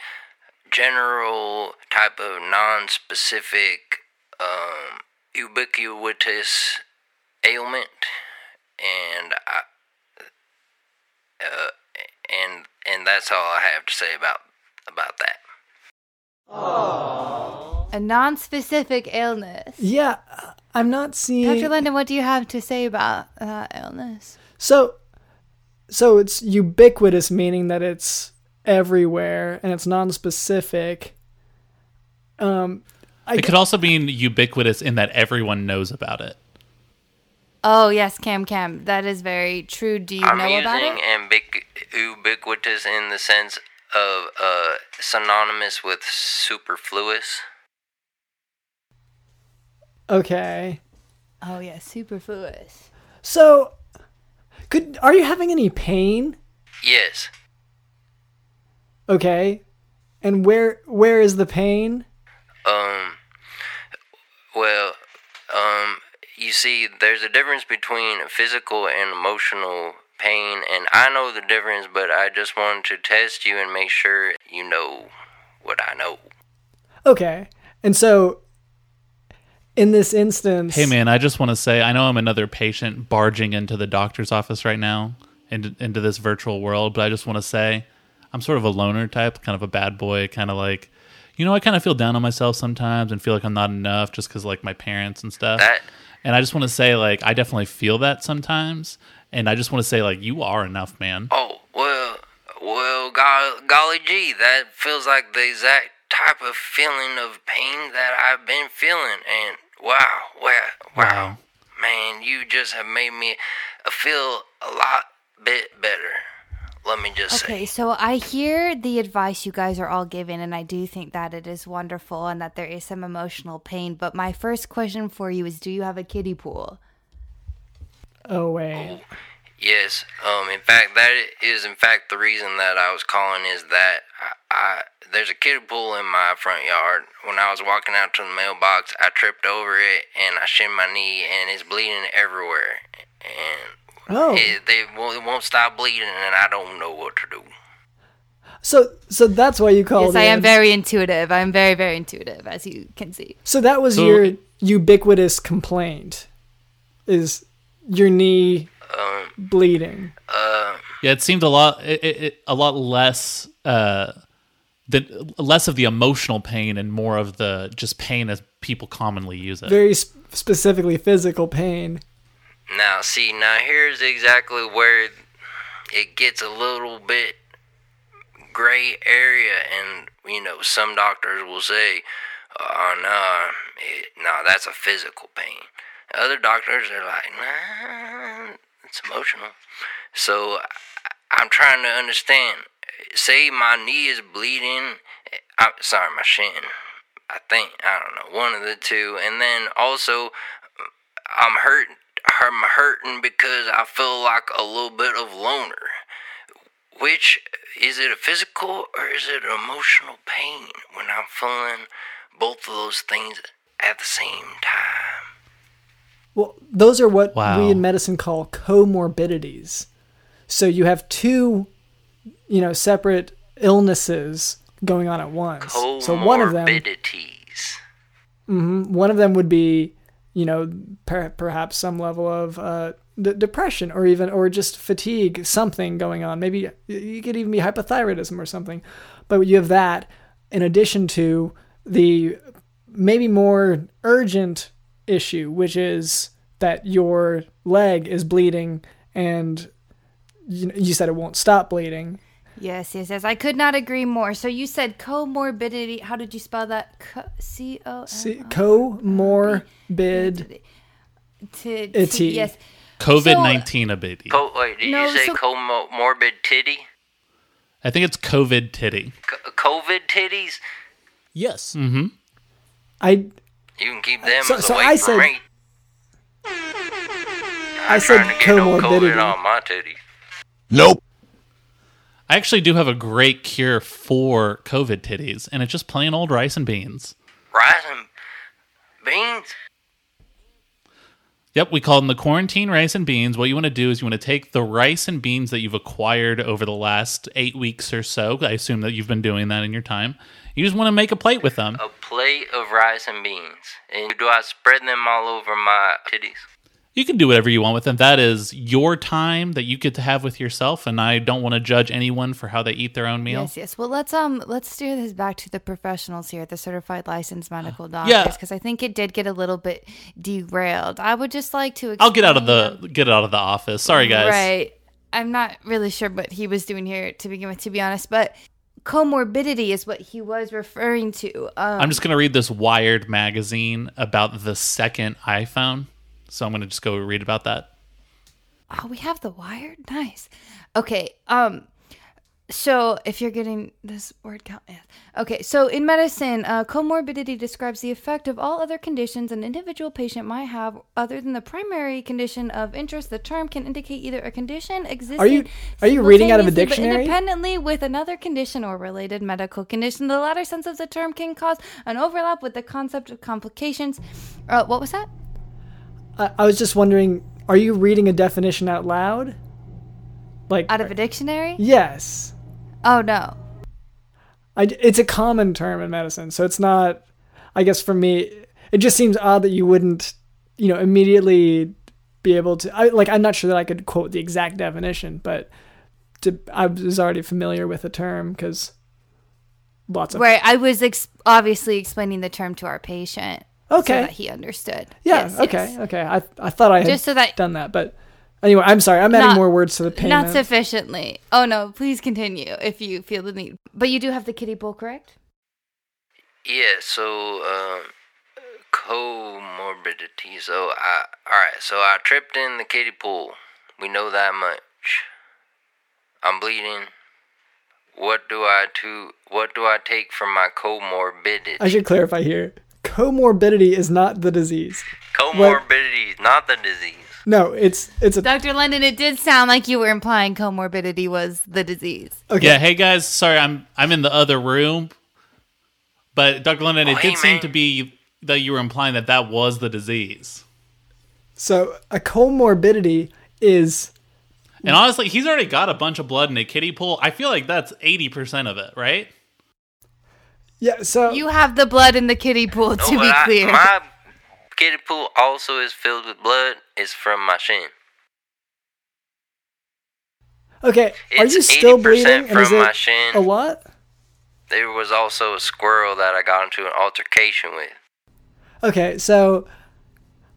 general type of non-specific um, ubiquitous ailment, and I, uh, and and that's all I have to say about about that. A non-specific illness. yeah. I'm not seeing. Dr. London, what do you have to say about that illness? So, so it's ubiquitous, meaning that it's everywhere and it's non-specific. Um, I It could also mean ubiquitous in that everyone knows about it. Oh yes, Cam Cam, that is very true. Do you know? I'm know about using it? ambic- ubiquitous in the sense of uh, synonymous with superfluous. Okay. Oh yeah, superfluous. So, could are you having any pain? Yes. Okay, and where where is the pain? Um. Well, um. You see, there's a difference between physical and emotional pain, and I know the difference, but I just wanted to test you and make sure you know what I know. Okay, and so in this instance, Hey man, I just want to say I know I'm another patient barging into the doctor's office right now into into this virtual world, but I just want to say I'm sort of a loner type, kind of a bad boy, kind of like you know, I kind of feel down on myself sometimes and feel like I'm not enough just cuz like my parents and stuff. That and I just want to say like I definitely feel that sometimes and I just want to say like you are enough, man. Oh, well, well, go- golly gee, that feels like the exact type of feeling of pain that I've been feeling. And wow, wow, wow, man, you just have made me feel a lot bit better. Let me just say Okay, say. so I hear the advice you guys are all giving, and I do think that it is wonderful and that there is some emotional pain. But my first question for you is: Do you have a kiddie pool? Oh wait. Yes, um, in fact, that is in fact the reason that I was calling is that I, I there's a kiddie pool in my front yard. When I was walking out to the mailbox, I tripped over it and I shinned my knee, and it's bleeding everywhere. And Oh, it, they won't, it won't stop bleeding, and I don't know what to do. so so that's why you called. yes, I am in. very intuitive. I'm very, very intuitive, as you can see. So that was So- your ubiquitous complaint, is your knee Um, bleeding. uh, Yeah, it seemed a lot it, it, it- a lot less uh the less of the emotional pain and more of the just pain as people commonly use it. Very sp- specifically physical pain. Now, see, now here's exactly where it gets a little bit gray area, and you know, some doctors will say, "Oh no, it, no, that's a physical pain." Other doctors are like, "Nah, it's emotional." So I- I'm trying to understand. Say my knee is bleeding. I'm sorry, my shin. I think I don't know one of the two, and then also I'm hurt. I'm hurting because I feel like a little bit of loner. Which is it a physical or is it emotional pain when I'm feeling both of those things at the same time? Well, those are what Wow. we in medicine call comorbidities. So you have two, you know, separate illnesses going on at once. So one of them, Comorbidities. one of them would be, you know, per- perhaps some level of uh, d- depression or even or just fatigue, something going on. Maybe you could even be hypothyroidism or something. But you have that in addition to the maybe more urgent issue, which is that your leg is bleeding and you, you said it won't stop bleeding. Yes, yes, yes. I could not agree more. So you said comorbidity. How did you spell that? Co- C O comorbid. T- Yes. COVID nineteen ability. Co- wait, did No, you say so- comorbid titty? I think it's COVID titty. C- COVID titties? Yes. Mm-hmm. I You can keep them So- as so I from said- me. I said Trying to get no comorbidity. COVID on my titty. Nope. I actually do have a great cure for COVID titties, and it's just plain old rice and beans. Rice and beans? Yep, we call them the quarantine rice and beans. What you want to do is you want to take the rice and beans that you've acquired over the last eight weeks or so. I assume that you've been doing that in your time. You just want to make a plate with them. A plate of rice and beans. And do I spread them all over my titties? You can do whatever you want with them. That is your time that you get to have with yourself, and I don't want to judge anyone for how they eat their own meal. Yes, yes. Well, let's um let's steer this back to the professionals here, at the certified licensed medical doctors, Yeah. because I think it did get a little bit derailed. I would just like to. I'll get out of the get out of the office. Sorry, guys. Right. I'm not really sure what he was doing here to begin with, to be honest, but comorbidity is what he was referring to. Um, I'm just gonna read this Wired magazine about the second iPhone. So I'm gonna just go read about that. Oh, we have the wired. Nice. Okay. Um. So if you're getting this word count, yeah. okay. So in medicine, uh, comorbidity describes the effect of all other conditions an individual patient might have, other than the primary condition of interest. The term can indicate either a condition existing. Are you- are you reading out of a simultaneously, but dictionary? Independently with another condition or related medical condition. The latter sense of the term can cause an overlap with the concept of complications. Uh, what was that? I, I was just wondering, are you reading a definition out loud? Like Out of a dictionary? yes. Oh no. I, it's a common term in medicine, so it's not. I guess for me, it just seems odd that you wouldn't, you know, immediately be able to. I like. I'm not sure that I could quote the exact definition, but to, I was already familiar with the term because lots of. Right. I was ex- obviously explaining the term to our patient. So Okay. that he understood. Yeah. Yes, okay. yes. Okay. I I thought I had Just so that- done that, but anyway, I'm sorry. I'm adding Not- more words to the payment. Not sufficiently. Oh no, please continue if you feel the need. But you do have the kiddie pool, correct? Yeah, so um, comorbidity. So I, all right. So I tripped in the kiddie pool. We know that much. I'm bleeding. What do I to? What do I take for my comorbidity? I should clarify here. Comorbidity is not the disease. Comorbidity is not the disease. No, it's it's a Dr. London, it did sound like you were implying comorbidity was the disease. okay. Yeah, hey guys, sorry, I'm I'm in the other room. But Dr. London, it Oh, did hey, seem man. to be that you were implying that that was the disease. So a comorbidity is And honestly, he's already got a bunch of blood in a kiddie pool. I feel like that's 80% of it, right? Yeah. So You have the blood in the kiddie pool, No, to be but I- clear. my kiddie pool also is filled with blood. It's from my shin. okay, are It's you still 80% bleeding? And is from my shin. a lot? There was also a squirrel that I got into an altercation with. Okay, so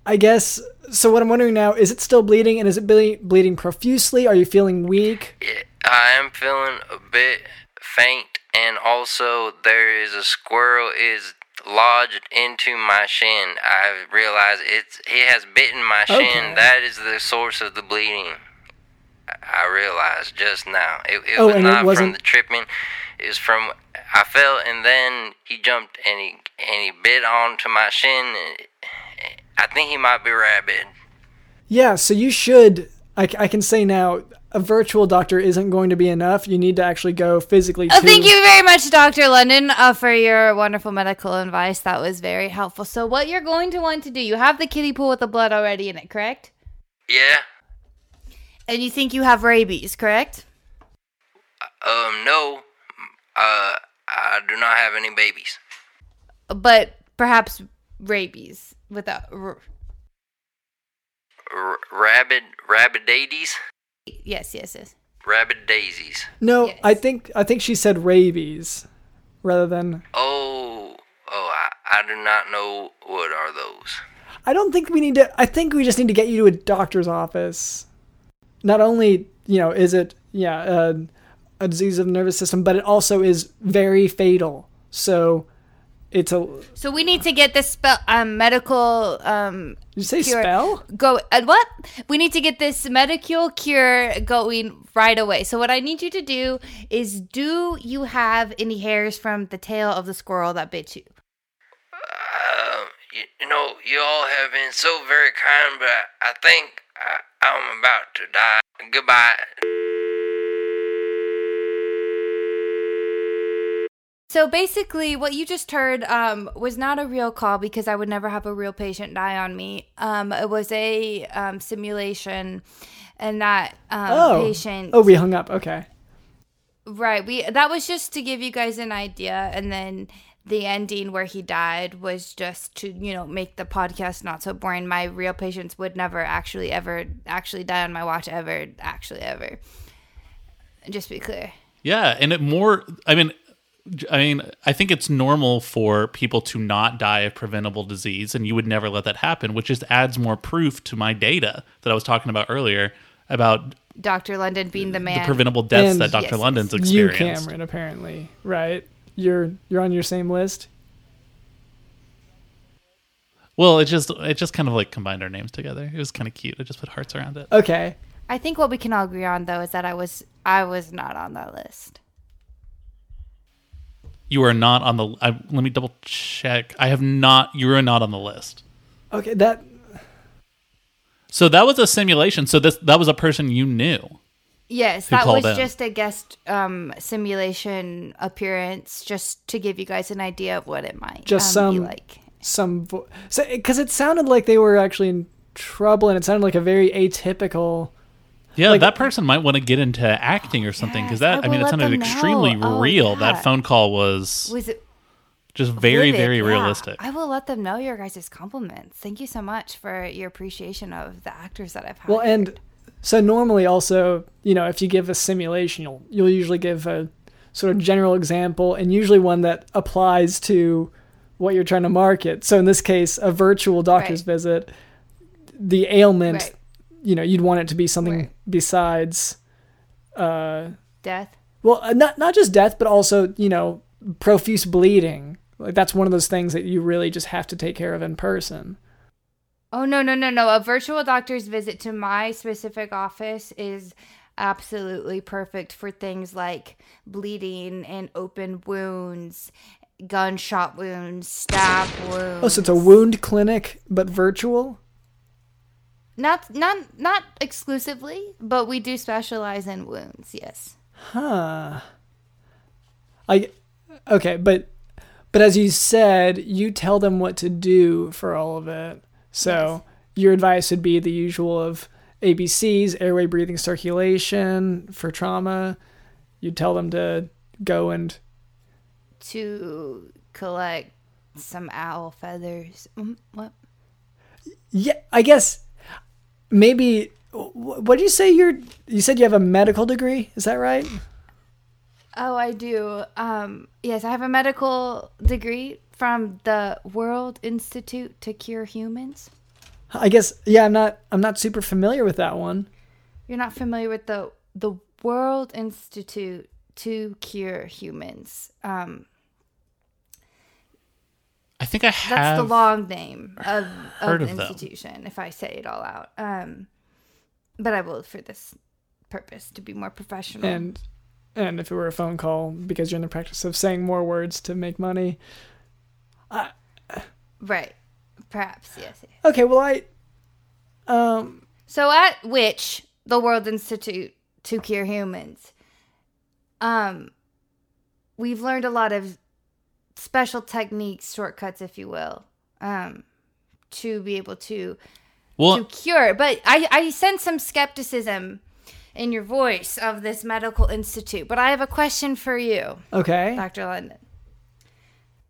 I guess so. What I'm wondering now is it still bleeding, and is it ble- bleeding profusely? Are you feeling weak? Yeah, I am feeling a bit faint, and also there is a squirrel is lodged into my shin. I realize it's he has bitten my shin. Okay. That is the source of the bleeding. I- I realized just now. It, it Oh, was and it not from the tripping. It was from I fell, and then he jumped and he and he bit onto my shin. I think he might be rabid. Yeah. So you should. I can say now, a virtual doctor isn't going to be enough. You need to actually go physically. Oh, to, thank you very much, Dr. London, uh, for your wonderful medical advice. That was very helpful. So, what you're going to want to do, you have the kiddie pool with the blood already in it, correct? Yeah. And you think you have rabies, correct? Um, no. Uh, I do not have any babies. But perhaps rabies without. R- R- rabid, rabid daisies, yes, yes, yes. rabid daisies. No, Yes. I think I think she said rabies rather than. Oh, oh, I, I do not know what are those. I don't think we need to. I think we just need to get you to a doctor's office. Not only you know is it yeah uh, a disease of the nervous system, but it also is very fatal. So it's a. So we need to get this spell, um, medical um, you say Cure. spell? go. Uh, what? We need to get this medical cure going right away. So what I need you to do is, do you have any hairs from the tail of the squirrel that bit you? Um, you, you know, you all have been so very kind, but I, I think I, I'm about to die. Goodbye. So basically, what you just heard um, was not a real call because I would never have a real patient die on me. Um, it was a um, simulation, and that um, Oh. patient. Oh, we hung up. Okay. Right. We that was just to give you guys an idea, and then the ending where he died was just to you know make the podcast not so boring. My real patients would never actually ever actually die on my watch ever actually ever. Just be clear. Yeah, and it more. I mean, I mean, I think it's normal for people to not die of preventable disease, and you would never let that happen, which just adds more proof to my data that I was talking about earlier about Dr. London being the man. the preventable deaths And- that Dr. Yes, London's You, experienced. Cameron, apparently, right? You're you're on your same list. Well, it just it just kind of like combined our names together. It was kind of cute. I just put hearts around it. Okay. I think what we can all agree on though is that I was I was not on that list. You are not on the. I, let me double check. I have not. You are not on the list. Okay. That So that was a simulation. So this that was a person you knew. Yes, that was in? just a guest um, simulation appearance, just to give you guys an idea of what it might Just um, be some- like. some vo- so because it sounded like they were actually in trouble, and it sounded like a very atypical. Yeah, Like- that person might want to get into acting or something because Yes, that I I, mean it sounded extremely know. Oh, real. yeah. That phone call was Was it just very vivid, very yeah. realistic. I will let them know your guys' compliments. Thank you so much for your appreciation of the actors that I've had. Well, and so normally also, you know, if you give a simulation, you'll you'll usually give a sort of general example, and usually one that applies to what you're trying to market. So in this case, a virtual doctor's Right. visit, the ailment, Right. You know, you'd want it to be something Right. besides, uh, death. well, uh, not not just death, but also you know, profuse bleeding. Like that's one of those things that you really just have to take care of in person. Oh no no no no! A virtual doctor's visit to my specific office is absolutely perfect for things like bleeding and open wounds, gunshot wounds, stab wounds. Oh, so it's a wound clinic, but virtual. Not not not exclusively, but we do specialize in wounds. Yes. Huh. I okay, but but as you said, you tell them what to do for all of it. So your advice would be the usual of ABCs, airway, breathing, circulation for trauma. You tell them to go and To collect some owl feathers. Mm, What? yeah, I guess maybe what do you say you're you said you have a medical degree, is that right? Oh, I do. Um, yes, I have a medical degree from the World Institute to Cure Humans. I guess yeah, I'm not I'm not super familiar with that one. You're not familiar with the the World Institute to Cure Humans. Um, I think I have. that's the long name of, heard of of the them. institution, if I say it all out. Um, but I will for this purpose to be more professional. and and if it were a phone call because you're in the practice of saying more words to make money right, perhaps yes. yes. okay well i um So at which the World Institute to Cure Humans, um, we've learned a lot of special techniques, shortcuts, if you will, um, to be able to to cure. But I I sense some skepticism in your voice of this medical institute. But I have a question for you, Okay. Dr. London.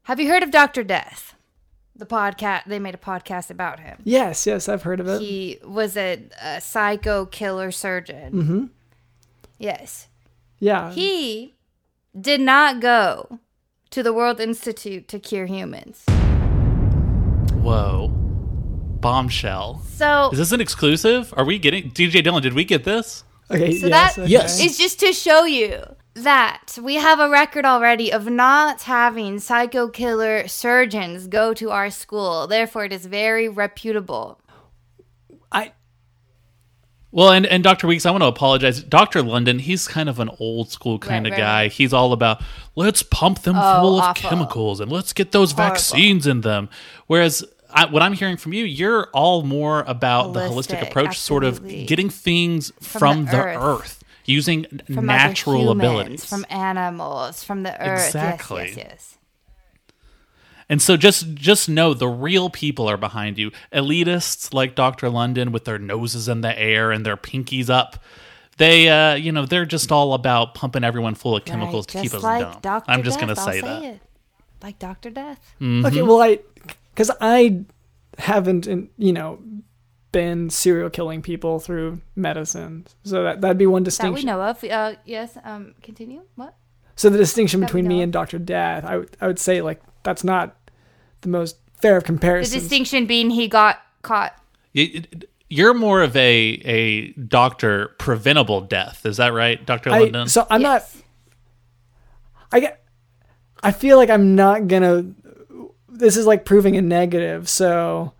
Have you heard of Dr. Death? The podcast, they made a podcast about him. Yes, yes, I've heard of it. He was a, a psycho killer surgeon. Mm-hmm. Yes. yeah. He did not go to the World Institute to cure humans. Whoa. Bombshell. So Is this an exclusive? Are we getting DJ Dylan? Did we get this? okay. So yes. that okay. Yes. is just to show you that we have a record already of not having psycho killer surgeons go to our school. Therefore, it is very reputable. I Well, and, and Dr. Weeks, I want to apologize. Dr. London, he's kind of an old school kind Right, of right, guy. right. He's all about let's pump them Oh, full of awful. chemicals and let's get those vaccines in them. Whereas I, what I'm hearing from you, you're all more about the holistic Holistic, approach, sort of getting things from, the the, earth. earth. using From natural humans, abilities. from animals, from the earth. Exactly. Yes, yes, yes. And so just just know the real people are behind you. Elitists like Dr. London with their noses in the air and their pinkies up. They uh you know, they're just all about pumping everyone full of chemicals Right, to keep just us like dumb. Dr. I'm just going to I'll say that. it. Like Dr. Death. Okay, well, I because I haven't, in- you know, been serial killing people through medicine, so that that'd be one That we know of. Uh, yes, um, continue. What? So the distinction That between me know and Doctor Death, I would I would say like that's not the most fair of comparisons. The distinction being he got caught. You- You're more of a a doctor preventable death. Is that right, Dr. I, so I'm not. I get. I feel like I'm not gonna. This is like proving a negative, so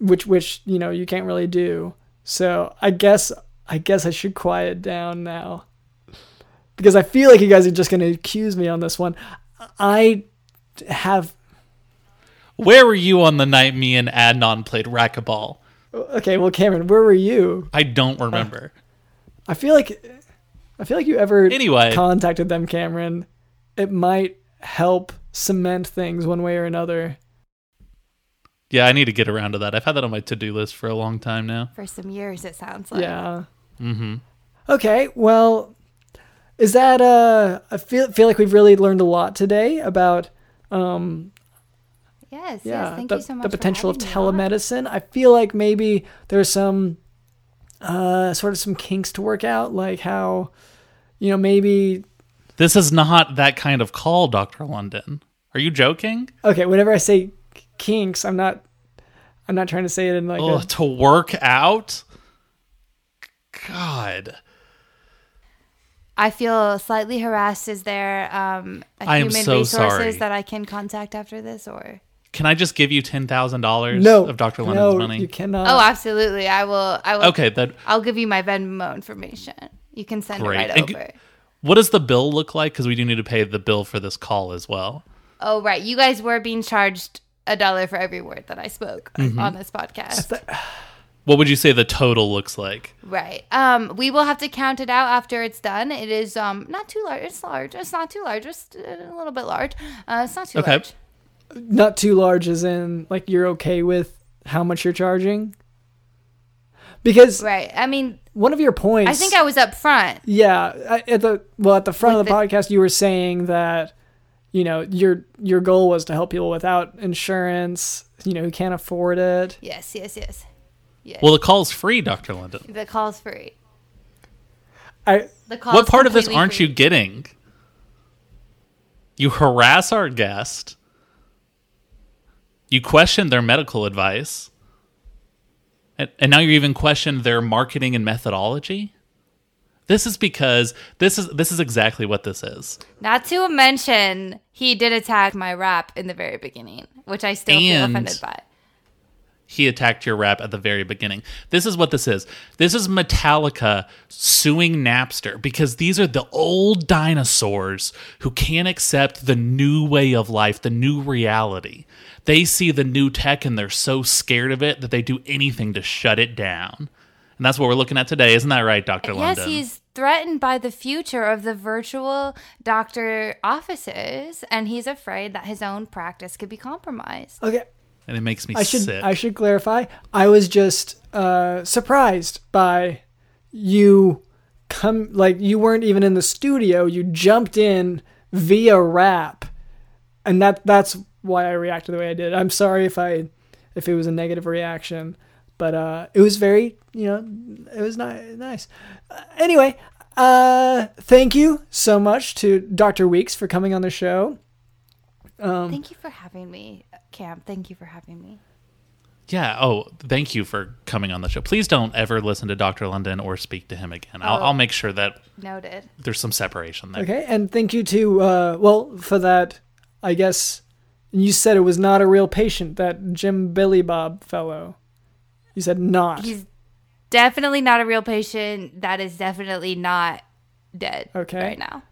which which you know you can't really do. So I guess I guess I should quiet down now because I feel like you guys are just gonna accuse me on this one. I have Where were you on the night me and Adnan played racquetball? okay. Well, Cameron, where were you? I don't remember. I feel like I feel like you ever Anyway. contacted them, Cameron. It might help cement things one way or another. yeah, I need to get around to that. I've had that on my to-do list for a long time now. For some years, it sounds like. Yeah. Mm-hmm. Okay. Well, is that uh? I feel feel like we've really learned a lot today about um. Yes, Yeah, yes. Thank the, you so much. the for potential of having me on. telemedicine. I feel like maybe there's some uh sort of some kinks to work out, like how you know maybe This is not that kind of call, Dr. London. Are you joking? okay. Whenever I say kinks, I'm not. I'm not trying to say it in like Oh, a, to work out? God. I feel slightly harassed. Is there um, a I am human so resources sorry. that I can contact after this, or? Can I just give you $10,000 no of Dr. London's no, money? You cannot. oh, absolutely. I will. I will. Okay, that I'll give you my Venmo information. You can send Great. it right And g- what does the bill look like? Because we do need to pay the bill for this call as well. Oh, right. You guys were being charged a dollar for every word that I spoke Mm-hmm. on this podcast. What would you say the total looks like? Right. Um, we will have to count it out after it's done. It is um not too large. It's large. It's not too large. Just a little bit large. Uh, it's not too Okay. large. Not too large as in like you're okay with how much you're charging because Right. I mean, one of your points I think I was up front. yeah at the well at the front With of the, podcast you were saying that you know your your goal was to help people without insurance you know who can't afford it Yes. Yes. Yes. Yes. Well, the call's free, Dr. London. the call's free. i The call. What part of this aren't you getting? You harass our guest. You question their medical advice. And, and now you're even question their marketing and methodology? This is because this is this is exactly what this is. Not to mention, he did attack my rap in the very beginning, which I still feel offended by. He attacked your rap at the very beginning. This is what this is. This is Metallica suing Napster because these are the old dinosaurs who can't accept the new way of life, the new reality. They see the new tech and they're so scared of it that they do anything to shut it down. And that's what we're looking at today. Isn't that right, Dr. Yes, London? he's threatened by the future of the virtual doctor offices, and he's afraid that his own practice could be compromised. okay and it makes me i should sick. i should clarify i was just uh surprised by you come like you weren't even in the studio. You jumped in via rap, and that that's why I reacted the way I did. I'm sorry if I if it was a negative reaction, but uh, it was very you know it was ni- nice. Uh, anyway, uh, thank you so much to Dr. Weeks for coming on the show. Um, Thank you for having me, Cam. Thank you for having me. Yeah. Oh, thank you for coming on the show. Please don't ever listen to Dr. London or speak to him again. I'll, Oh. I'll make sure that Noted. there's some separation there. Okay, and thank you to uh, well for that. I guess you said it was not a real patient. That Jim Billy Bob fellow. You said not. He's definitely not a real patient. That is definitely not dead Okay. right now.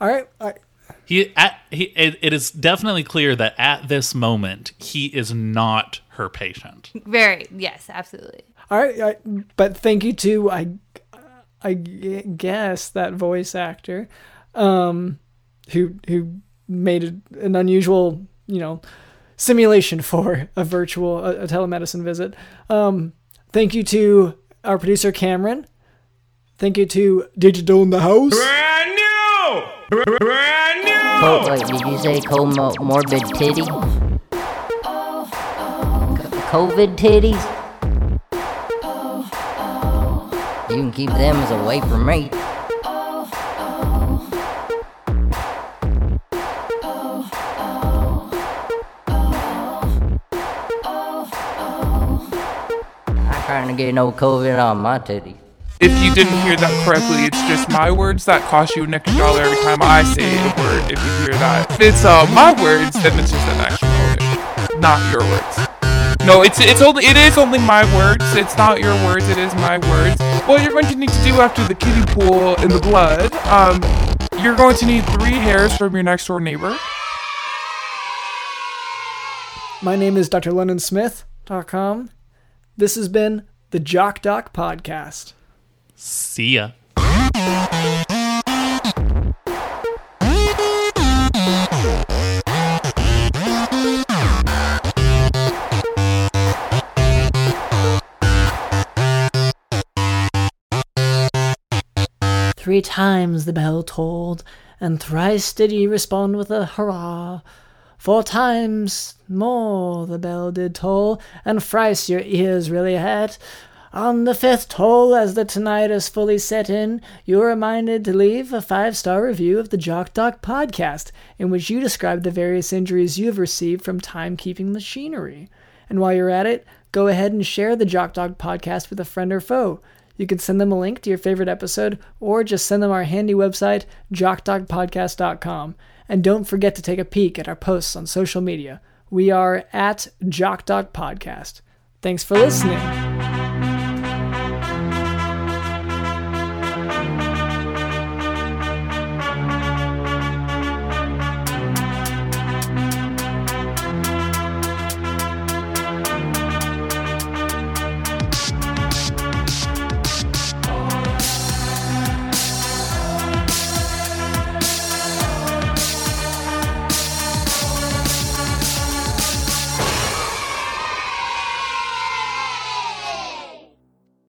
All right. All right. He, at, he it, it is definitely clear that at this moment he is not her patient. Very, yes, absolutely. All right, I, but thank you to I I guess that voice actor, um, who who made a, an unusual, you know, simulation for a virtual a, a telemedicine visit. Um, thank you to our producer Cameron. Thank you to Digital in the House. Brand new! Brand new! Co- wait, did you say comorbid titty? Co- COVID titties? You can keep them as away from me. I'm trying to get no COVID on my titties. If you didn't hear that correctly, it's just my words that cost you an extra dollar every time I say a word. If you hear that, if it's uh, my words, then it's just an extra dollar, not your words. No, it's it's only it is only my words. It's not your words. It is my words. What you're going to need to do after the kiddie pool in the blood, um, you're going to need three hairs from your next door neighbor. My name is Dr. LondonSmith.com. This has been the Jock Doc Podcast. See ya. Three times the bell tolled, and thrice did ye respond with a hurrah. Four times more the bell did toll, and thrice your ears really had. On the fifth toll, as the tinnitus fully set in, you are reminded to leave a five star review of the Jock Doc podcast, in which you describe the various injuries you have received from timekeeping machinery. And while you're at it, go ahead and share the Jock Doc podcast with a friend or foe. You can send them a link to your favorite episode or just send them our handy website, jockdocpodcast.com. And don't forget to take a peek at our posts on social media. We are at Jock Doc Podcast. Thanks for listening.